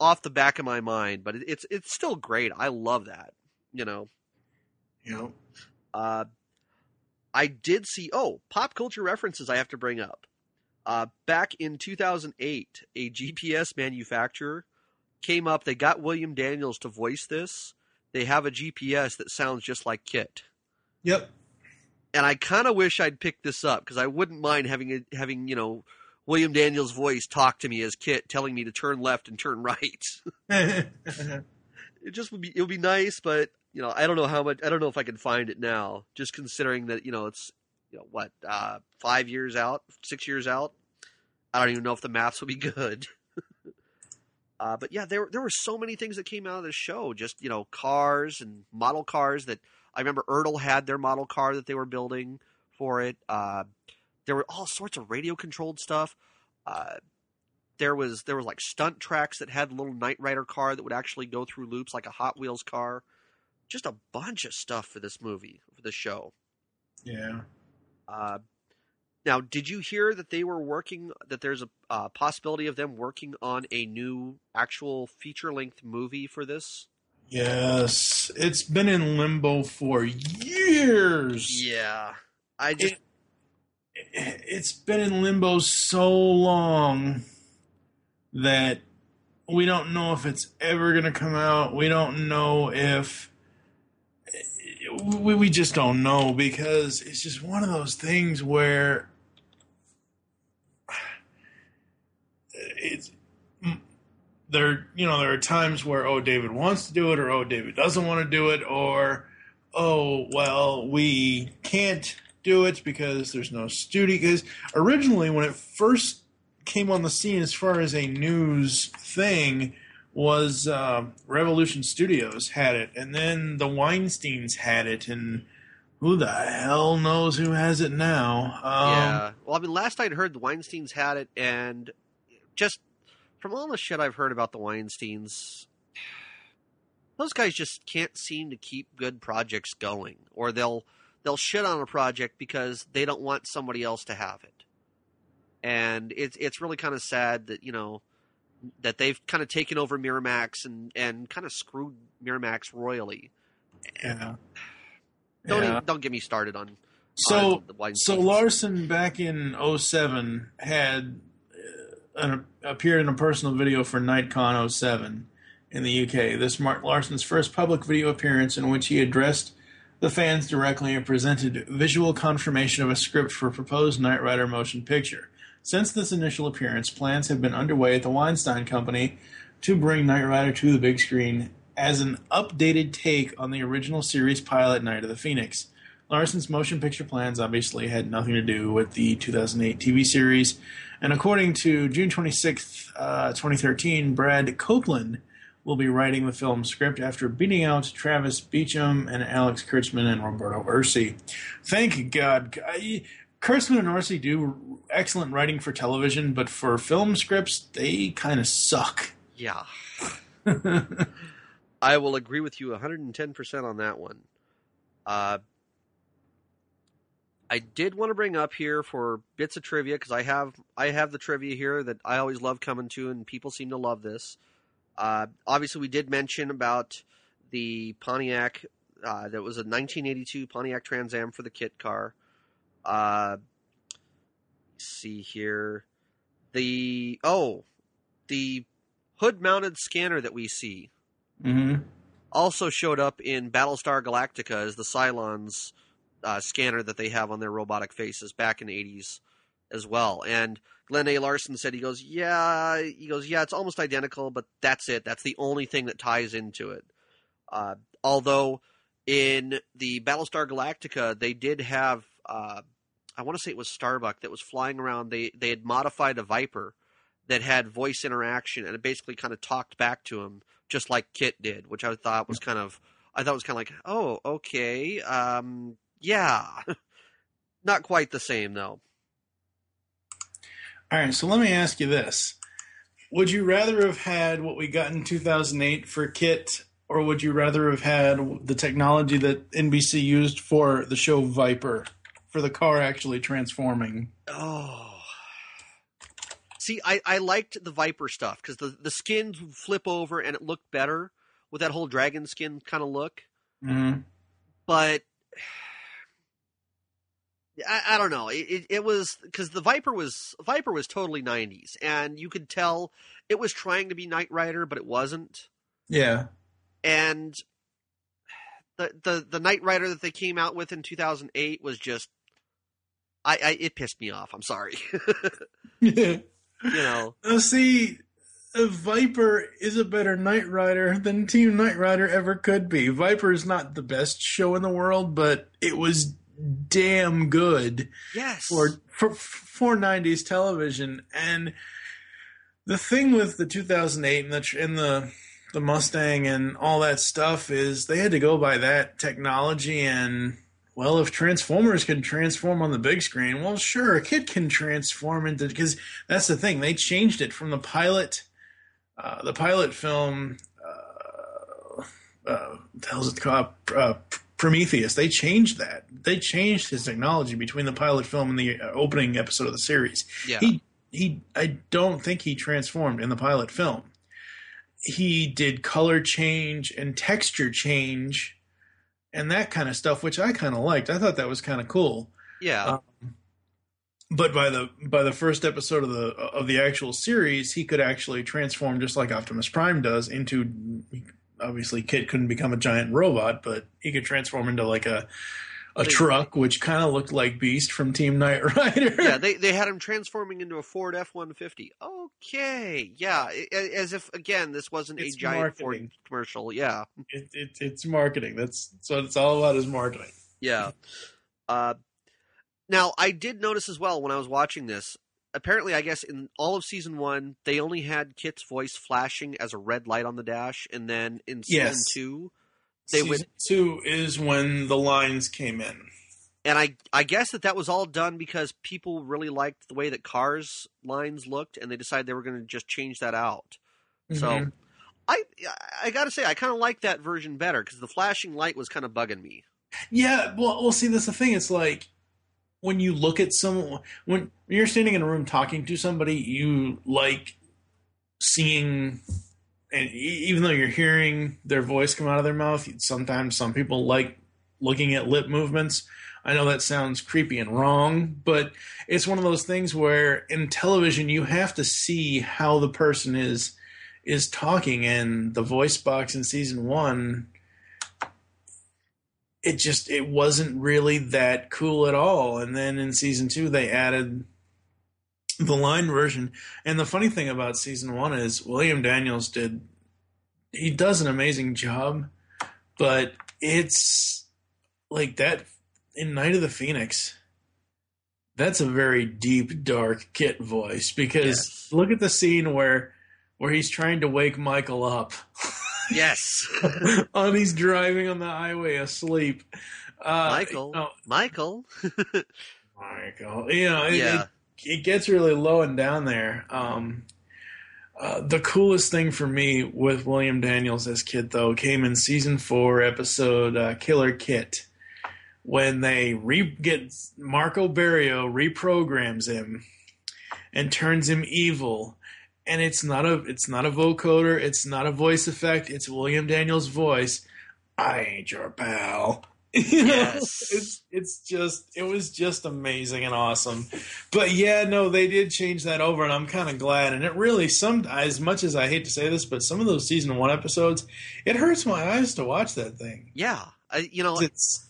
off the back of my mind, but it, it's it's still great. I love that. You know, you know, uh, I did see oh pop culture references I have to bring up. Uh, back in 2008, a GPS manufacturer came up. They got William Daniels to voice this. They have a GPS that sounds just like Kit, yep, and I kind of wish I'd picked this up because I wouldn't mind having a, having you know William Daniels' voice talk to me as Kit, telling me to turn left and turn right. it just would be it would be nice, but you know I don't know how much I don't know if I can find it now. Just considering that you know it's you know what uh, five years out, six years out. I don't even know if the maths will be good. uh, but yeah, there there were so many things that came out of this show. Just you know cars and model cars that I remember Ertl had their model car that they were building for it. Uh, there were all sorts of radio controlled stuff. Uh, there was there was like stunt tracks that had a little Knight Rider car that would actually go through loops like a Hot Wheels car. Just a bunch of stuff for this movie for the show. yeah. Uh, now, did you hear that they were working? That there's a uh, possibility of them working on a new actual feature length movie for this? Yes, it's been in limbo for years. Yeah, I just It, it's been in limbo so long that we don't know if it's ever going to come out. We don't know if we, we just don't know because it's just one of those things where it's there you know there are times where oh David wants to do it or oh David doesn't want to do it or oh well we can't do it because there's no studio because originally when it first came on the scene as far as a news thing was uh, Revolution Studios had it and then the Weinsteins had it and who the hell knows who has it now um, yeah. Well, I mean, last I'd heard the Weinstein's had it, and just from all the shit I've heard about the Weinstein's, those guys just can't seem to keep good projects going, or they'll they'll shit on a project because they don't want somebody else to have it, and it's it's really kind of sad that you know that they've kind of taken over Miramax and and kind of screwed Miramax royally. Yeah. Don't Yeah. even, don't get me started on So on so Larson back in 07 had an, appeared in a personal video for NightCon 07 in the UK. This marked Larson's first public video appearance in which he addressed the fans directly and presented visual confirmation of a script for a proposed Knight Rider motion picture. Since this initial appearance, plans have been underway at the Weinstein Company to bring Knight Rider to the big screen as an updated take on the original series pilot Knight of the Phoenix. Larson's motion picture plans obviously had nothing to do with the 2008 TV series, and according to June 26, uh, 2013, Brad Copeland will be writing the film script after beating out Travis Beacham and Alex Kurtzman and Roberto Orci. Thank God. I, Kurtzman and Orci do excellent writing for television, but for film scripts, they kind of suck. yeah, I will agree with you 110 percent on that one. Uh, I did want to bring up here for bits of trivia because I have I have the trivia here that I always love coming to, and people seem to love this. Uh, obviously, we did mention about the Pontiac. Uh, that was a 1982 Pontiac Trans Am for the kit car. Uh, see here, the oh, the hood-mounted scanner that we see mm-hmm. also showed up in Battlestar Galactica as the Cylons uh, scanner that they have on their robotic faces back in the 80s as well. And Glenn A. Larson said, he goes, yeah, he goes, yeah, it's almost identical, but that's it. That's the only thing that ties into it. Uh, although in the Battlestar Galactica, they did have, uh, I want to say it was Starbuck that was flying around. They, they had modified a Viper that had voice interaction and it basically kind of talked back to him just like Kit did, which I thought was kind of I thought was kind of like, oh, okay, um, yeah, not quite the same though. All right, so let me ask you this. Would you rather have had what we got in 2008 for Kit, or would you rather have had the technology that NBC used for the show Viper, for the car actually transforming? Oh, see, I I liked the Viper stuff because the the skins would flip over and it looked better with that whole dragon skin kind of look, Mm-hmm. but. I, I don't know. It, it, it was because the Viper was Viper was totally '90s, and you could tell it was trying to be Knight Rider, but it wasn't. Yeah. and the the the Knight Rider that they came out with in 2008 was just I, I it pissed me off. I'm sorry. Yeah. you know. Now, see, a Viper is a better Knight Rider than Team Knight Rider ever could be. Viper is not the best show in the world, but it was damn good. Yes. for for for 90s television and the thing with the 2008 and the and the the Mustang and all that stuff is they had to go by that technology and well if Transformers can transform on the big screen well sure a kid can transform into because that's the thing they changed it from the pilot uh, the pilot film uh, uh, what the hell's it called uh, Prometheus. They changed that. They changed his technology between the pilot film and the uh, opening episode of the series. yeah. He he. I don't think he transformed in the pilot film. He did color change and texture change, and that kind of stuff, which I kind of liked. I thought that was kind of cool. yeah. uh, But by the by the first episode of the of the actual series, he could actually transform just like Optimus Prime does into. Obviously, Kit couldn't become a giant robot, but he could transform into like a a They- truck, which kind of looked like Beast from Team Knight Rider. yeah, they they had him transforming into a Ford F one fifty. Okay, yeah, as if again this wasn't It's a giant Ford commercial. Yeah, it, it, it's marketing. That's, that's what it's all about is marketing. yeah. Uh, now I did notice as well when I was watching this. Apparently, I guess in all of season one, they only had Kit's voice flashing as a red light on the dash, and then in season Yes. two, They Season would- two is when the lines came in. and I I guess that that was all done because people really liked the way that Cars lines looked, and they decided they were going to just change that out. So Mhm. I I gotta say I kind of like that version better because the flashing light was kind of bugging me. Yeah, well, we'll see, that's the thing. It's like when you look at someone when you're standing in a room talking to somebody, you like seeing, and even though you're hearing their voice come out of their mouth, sometimes some people like looking at lip movements. I know that sounds creepy and wrong, but it's one of those things where in television you have to see how the person is is talking and the voice box in season 1 it just it wasn't really that cool at all and then in season 2 they added the line version and the funny thing about season 1 is William Daniels did he does an amazing job but it's like that in Knight of the Phoenix. That's a very deep, dark Kit voice because yes. look at the scene where where he's trying to wake Michael up. Yes. on he's driving on the highway asleep. Uh, Michael. You know, Michael. Michael. You know, it, yeah. it, it, gets really low and down there. Um, uh, the coolest thing for me with William Daniels as KITT, though, came in season four, episode uh, Killer Kit, when they re- get Marco Berio reprograms him and turns him evil. And it's not a it's not a vocoder, it's not a voice effect, it's William Daniels' voice. I ain't your pal. You know, yes. it's it's just it was just amazing and awesome. But yeah, no, they did change that over and I'm kind of glad and it really some as much as I hate to say this, but some of those season 1 episodes, it hurts my eyes to watch that thing. Yeah. I, you know, it's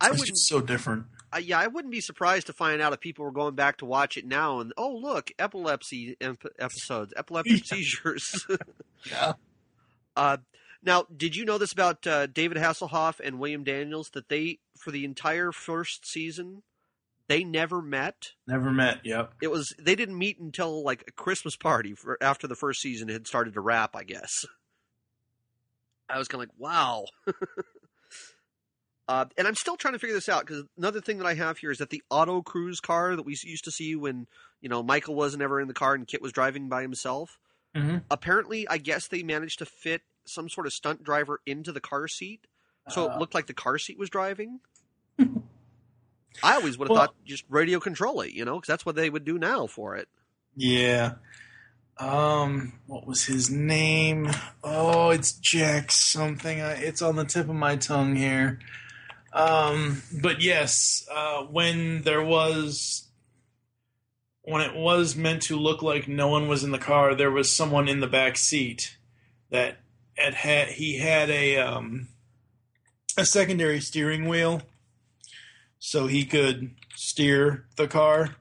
I would so different. Uh, yeah, I wouldn't be surprised to find out if people were going back to watch it now and oh look, epilepsy episodes, epileptic yeah. seizures. yeah. Uh, now, did you know this about uh, David Hasselhoff and William Daniels that they for the entire first season they never met? Never met. Yep. It was they didn't meet until like a Christmas party for after the first season had started to wrap, I guess. I was kind of like, wow. Uh, and I'm still trying to figure this out because another thing that I have here is that the auto cruise car that we used to see when you know Michael wasn't ever in the car and Kit was driving by himself. Mm-hmm. Apparently, I guess they managed to fit some sort of stunt driver into the car seat, so uh, it looked like the car seat was driving. I always would have well, thought just radio control it, you know, because that's what they would do now for it. Yeah. Um, what was his name? Oh, it's Jack something. It's on the tip of my tongue here. Um, but yes, uh, when there was when it was meant to look like no one was in the car, there was someone in the back seat that had, had he had a um, a secondary steering wheel, so he could steer the car,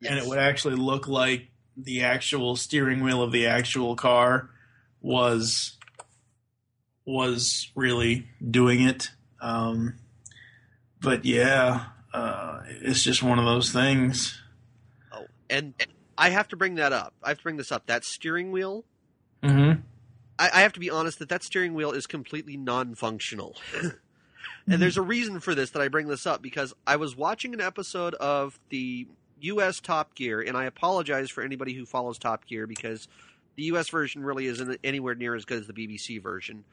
yes. and it would actually look like the actual steering wheel of the actual car was was really doing it. Um, but yeah, uh, it's just one of those things. Oh, and I have to bring that up. I have to bring this up. That steering wheel. Mm-hmm. I, I have to be honest that that steering wheel is completely non-functional. and there's a reason for this that I bring this up because I was watching an episode of the U.S. Top Gear, and I apologize for anybody who follows Top Gear because the U.S. version really isn't anywhere near as good as the BBC version.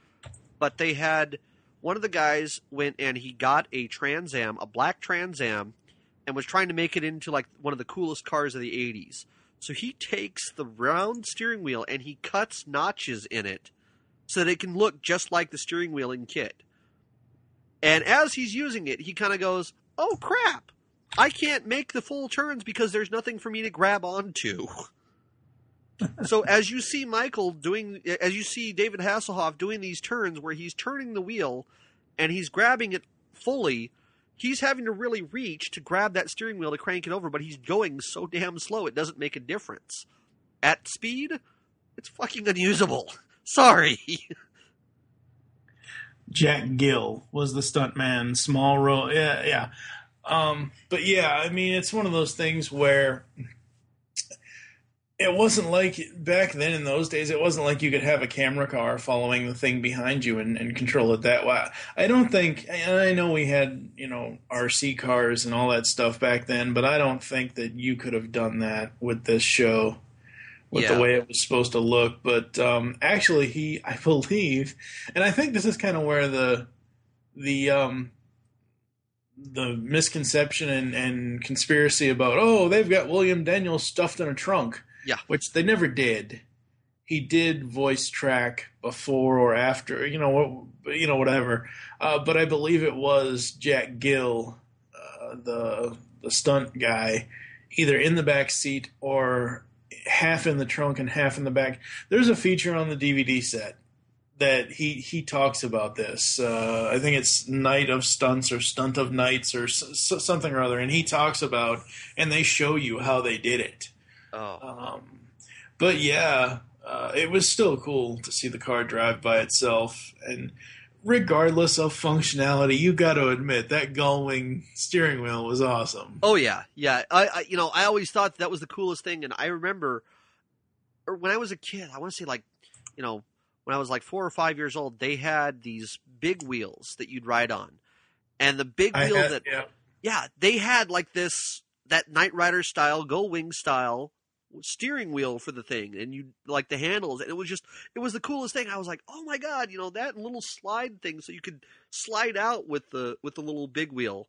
But they had one of the guys went and he got a Trans Am, a black Trans Am, and was trying to make it into like one of the coolest cars of the 80s. So he takes the round steering wheel and he cuts notches in it so that it can look just like the steering wheel in kit. And as he's using it, he kind of goes, "Oh crap. I can't make the full turns because there's nothing for me to grab onto." so as you see Michael doing, as you see David Hasselhoff doing these turns where he's turning the wheel and he's grabbing it fully, he's having to really reach to grab that steering wheel to crank it over, but he's going so damn slow it doesn't make a difference. At speed, it's fucking unusable. Sorry. Jack Gill was the stuntman. Small role, yeah, yeah. Um, but yeah, I mean, it's one of those things where it wasn't like back then in those days it wasn't like you could have a camera car following the thing behind you and, and control it that way i don't think and i know we had you know rc cars and all that stuff back then but i don't think that you could have done that with this show with Yeah. the way it was supposed to look. But um, actually, he, I believe, and I think this is kind of where the the um, the misconception and, and conspiracy about oh they've got William Daniels stuffed in a trunk, Yeah. which they never did. He did voice track before or after, you know, you know, whatever. Uh, but I believe it was Jack Gill, uh, the the stunt guy, either in the back seat or half in the trunk and half in the back. There's a feature on the DVD set that he he talks about this. Uh, I think it's Night of Stunts or Stunt of Nights or something or other, and he talks about and they show you how they did it. Oh, Um, but yeah, uh, it was still cool to see the car drive by itself. And regardless of functionality, you got to admit that gull-wing steering wheel was awesome. oh yeah, yeah. I, I, you know, I always thought that was the coolest thing, and I remember, when I was a kid, I want to say like, you know, when I was like four or five years old, they had these big wheels that you'd ride on, and the big wheel had- that yeah. yeah, they had like this that Knight Rider style, Gull Wing style steering wheel for the thing, and you like the handles, and it was just it was the coolest thing. I was like, oh my god, you know that little slide thing, so you could slide out with the with the little big wheel.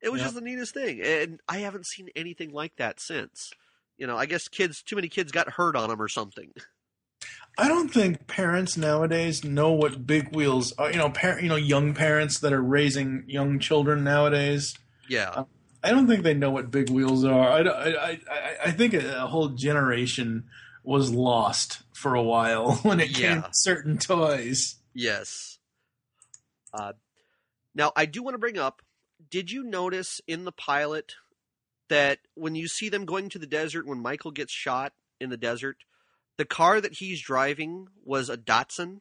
It was Yeah. just the neatest thing, and I haven't seen anything like that since. You know, I guess kids, too many kids got hurt on them or something. I don't think parents nowadays know what big wheels are. You know, par- you know, young parents that are raising young children nowadays. Yeah, um, I don't think they know what big wheels are. I, I, I, I think a whole generation was lost for a while when it came to certain toys. yes. Uh, now I do want to bring up. Did you notice in the pilot that when you see them going to the desert when Michael gets shot in the desert, the car that he's driving was a Datsun.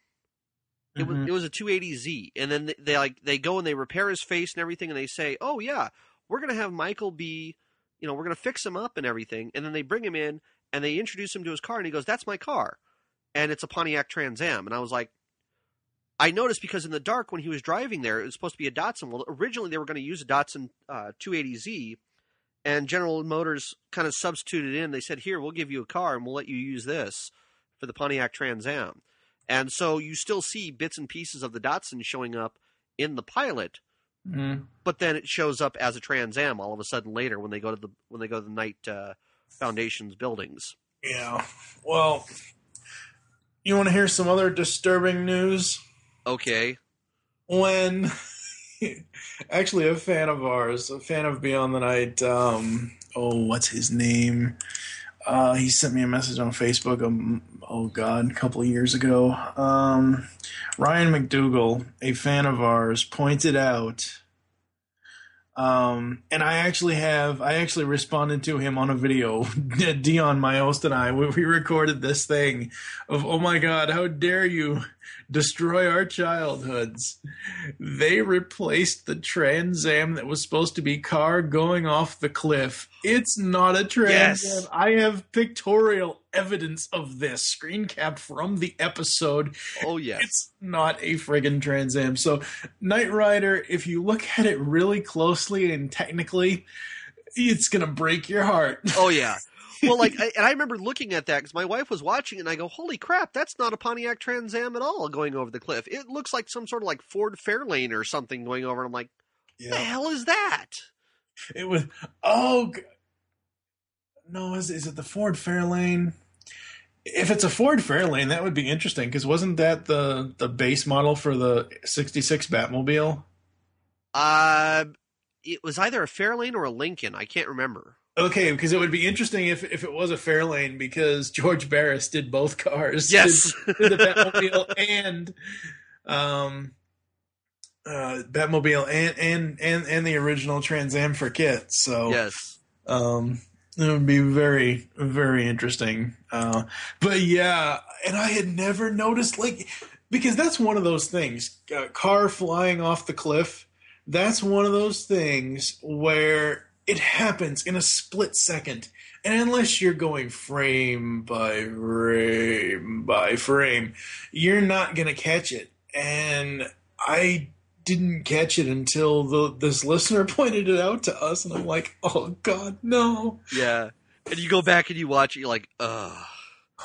It was Mhm. it was a 280Z, and then they, they like they go and they repair his face and everything, and they say, "Oh yeah, we're gonna have Michael be, you know, we're gonna fix him up and everything." And then they bring him in and they introduce him to his car, and he goes, "That's my car," and it's a Pontiac Trans Am, and I was like. I noticed because in the dark when he was driving there, it was supposed to be a Datsun. Well, originally they were going to use a Datsun uh, 280Z, and General Motors kind of substituted in. They said, "Here, we'll give you a car, and we'll let you use this for the Pontiac Trans Am." And so you still see bits and pieces of the Datsun showing up in the pilot, Mhm. but then it shows up as a Trans Am all of a sudden later when they go to the when they go to the Knight uh, Foundation's buildings. Yeah. Well, you want to hear some other disturbing news? Okay, When actually a fan of ours, a fan of Beyond the Night, um, oh, what's his name? Uh, he sent me a message on Facebook. Um, oh God, a couple of years ago. Um, Ryan McDougal, a fan of ours, pointed out. Um, and I actually have, I actually responded to him on a video. Dion my host, and I, we, we recorded this thing of, oh my God, how dare you destroy our childhoods. They replaced the Trans Am that was supposed to be car going off the cliff. It's not a Trans Yes. Am. I have pictorial evidence of this screen capped from the episode. oh yes, It's not a friggin' Trans Am. So, Knight Rider, if you look at it really closely and technically, it's gonna break your heart. oh yeah. Well, like, I, and I remember looking at that because my wife was watching, it and I go, "Holy crap, that's not a Pontiac Trans Am at all going over the cliff. It looks like some sort of like Ford Fairlane or something going over." And I'm like, "What the hell is that?" It was oh no, is is it the Ford Fairlane? If it's a Ford Fairlane, that would be interesting because wasn't that the the base model for the '66 Batmobile? Uh, it was either a Fairlane or a Lincoln. I can't remember. Okay, because it would be interesting if if it was a Fairlane because George Barris did both cars. Yes. did, did the Batmobile and um uh Batmobile and and and and the original Trans Am for Kit. So yes. Um, it would be very, very interesting. Uh, but yeah, and I had never noticed, like, because that's one of those things. Uh, car flying off the cliff. That's one of those things where it happens in a split second. And unless you're going frame by frame by frame, you're not going to catch it. And I didn't catch it until the, this listener pointed it out to us, and I'm like, oh god, no. Yeah. And you go back and you watch it, you're like, ugh.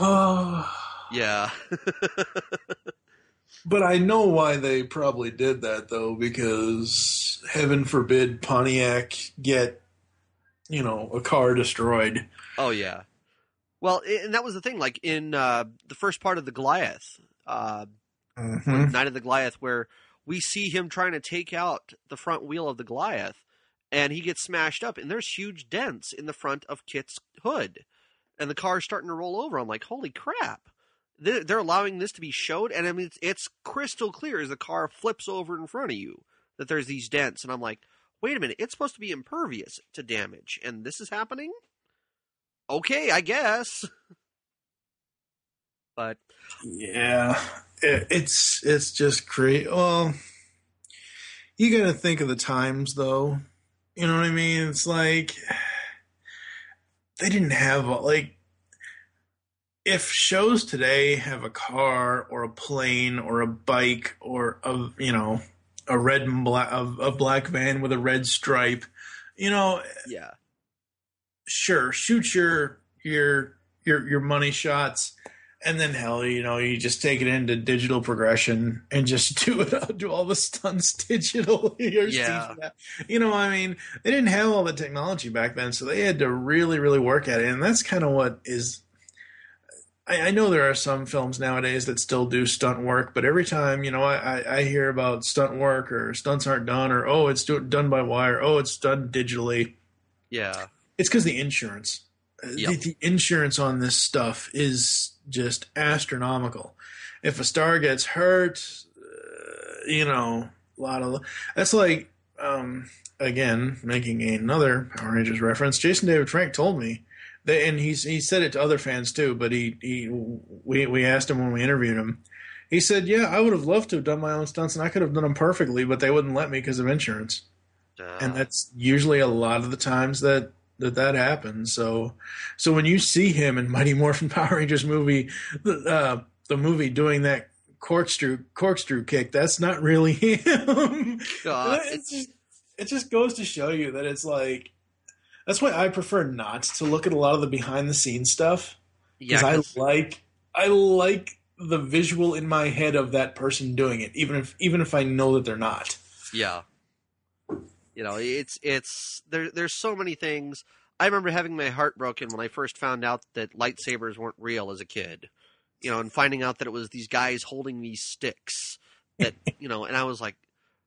yeah. but I know why they probably did that though, because heaven forbid Pontiac get, you know, a car destroyed. Oh yeah. Well, and that was the thing. Like in uh, the first part of the Goliath, uh, Mhm. Night of the Goliath, where we see him trying to take out the front wheel of the Goliath, and he gets smashed up, and there's huge dents in the front of Kit's hood, and the car's starting to roll over. I'm like, holy crap! They're, allowing this to be showed, and I mean, it's crystal clear as the car flips over in front of you that there's these dents, and I'm like, wait a minute, it's supposed to be impervious to damage, and this is happening. Okay, I guess. But Yeah, it, it's it's just great. Well, you got to think of the times, though. You know what I mean? It's like they didn't have like if shows today have a car or a plane or a bike or a you know a red and black a, a black van with a red stripe, you know, yeah, sure, shoot your your your your money shots, and then hell, you know, you just take it into digital progression and just do it, do all the stunts digitally. or Yeah. You know, I mean, they didn't have all the technology back then, so they had to really, really work at it, and that's kind of what is. I, I know there are some films nowadays that still do stunt work, but every time you know I, I, I hear about stunt work or stunts aren't done or oh it's do, done by wire, oh it's done digitally, yeah, it's because the insurance. Uh, Yep. The, the insurance on this stuff is just astronomical. If a star gets hurt, uh, you know, a lot of that's like um, again making another Power Rangers reference. Jason David Frank told me that, and he's he said it to other fans too. But he he we we asked him when we interviewed him. He said, "Yeah, I would have loved to have done my own stunts, and I could have done them perfectly, but they wouldn't let me because of insurance." uh, and that's usually a lot of the times that that that happens. So, so when you see him in Mighty Morphin Power Rangers movie, the uh, the movie doing that corkscrew corkscrew kick, that's not really him. God, it just it just goes to show you that it's like that's why I prefer not to look at a lot of the behind the scenes stuff yeah, I like I like the visual in my head of that person doing it, even if even if I know that they're not. Yeah. You know, it's it's there. There's so many things. I remember having my heart broken when I first found out that lightsabers weren't real as a kid. You know, and finding out that it was these guys holding these sticks that you know, and I was like,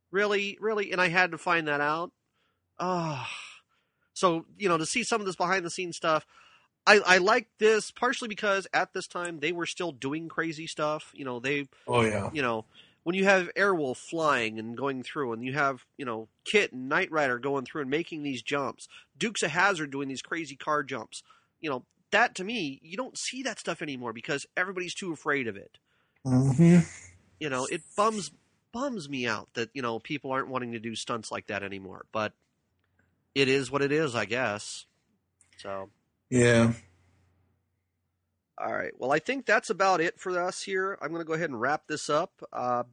really, really, and I had to find that out. Ah, so you know, to see some of this behind the scenes stuff, I I like this partially because at this time they were still doing crazy stuff. You know, they Oh yeah. you know, when you have Airwolf flying and going through, and you have, you know, Kit and Knight Rider going through and making these jumps, Dukes of Hazzard doing these crazy car jumps, you know, that to me, you don't see that stuff anymore because everybody's too afraid of it. Mm-hmm. You know, it bums bums me out that you know people aren't wanting to do stunts like that anymore. But it is what it is, I guess. So. Yeah. All right. Well, I think that's about it for us here. I'm going to go ahead and wrap this up. Uh,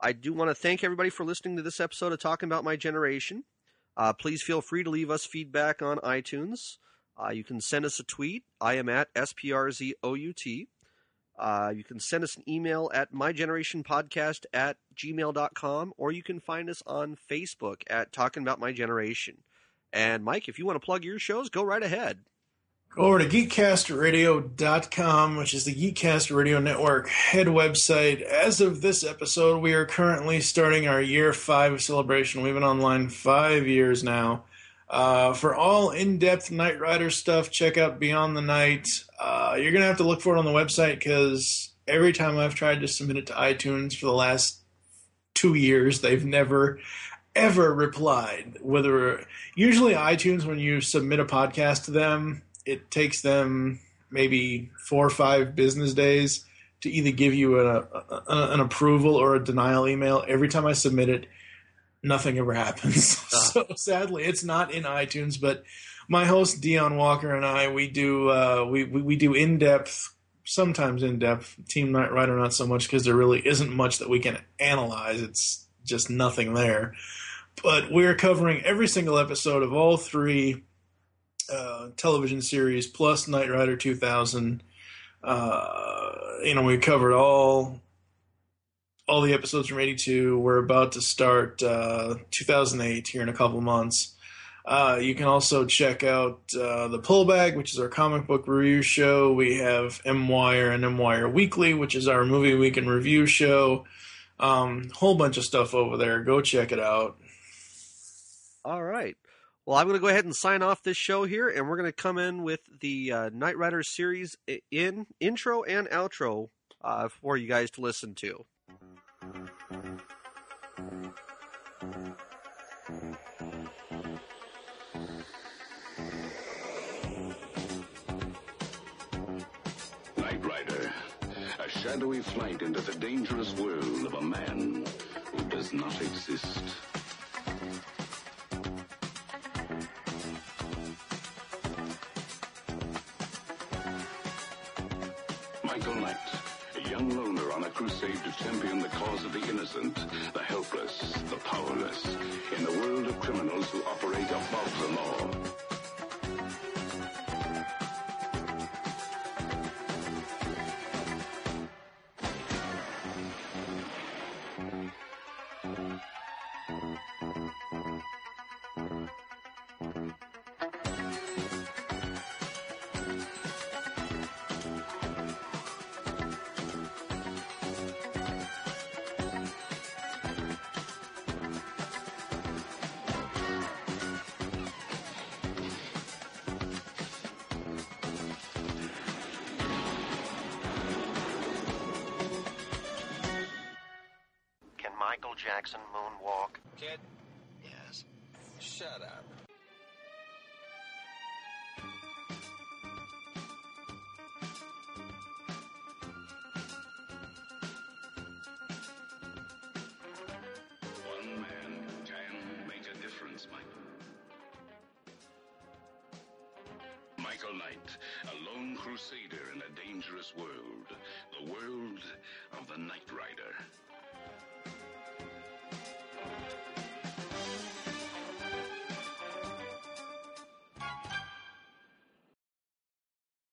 I do want to thank everybody for listening to this episode of Talking About My Generation. Uh, please feel free to leave us feedback on iTunes. Uh, you can send us a tweet. I am at SPRZOUT. Uh, you can send us an email at mygenerationpodcast at gmail.com, or you can find us on Facebook at Talking About My Generation. And Mike, if you want to plug your shows, go right ahead. Go over to geekcastradio.com, which is the Geekcast Radio Network head website. As of this episode, we are currently starting our year five celebration. We've been online five years now. Uh, for all in depth Knight Rider stuff, check out Beyond the Night. Uh, you're going to have to look for it on the website because every time I've tried to submit it to iTunes for the last two years, they've never ever replied. Whether usually iTunes, when you submit a podcast to them, it takes them maybe four or five business days to either give you a, a, an approval or a denial email. Every time I submit it, nothing ever happens. Ah. so sadly, it's not in iTunes. But my host Dion Walker and I, we do uh, we, we we do in depth. Sometimes in depth, Team Knight Rider not so much because there really isn't much that we can analyze. It's just nothing there. But we're covering every single episode of all three uh, television series plus Knight Rider 2000 Uh, you know, we covered all all the episodes from '82. We're about to start uh, 2008 here in a couple months. Uh, you can also check out uh, the Pullback, which is our comic book review show. We have M and M Weekly, which is our movie week and review show. Um, whole bunch of stuff over there. Go check it out. All right. Well, I'm going to go ahead and sign off this show here, and we're going to come in with the uh, Knight Rider series in intro and outro uh, for you guys to listen to. Knight Rider, a shadowy flight into the dangerous world of a man who does not exist. Champion the cause of the innocent, the helpless, the powerless, in the world of criminals who operate above the law. A lone crusader in a dangerous world. The world of the Rider.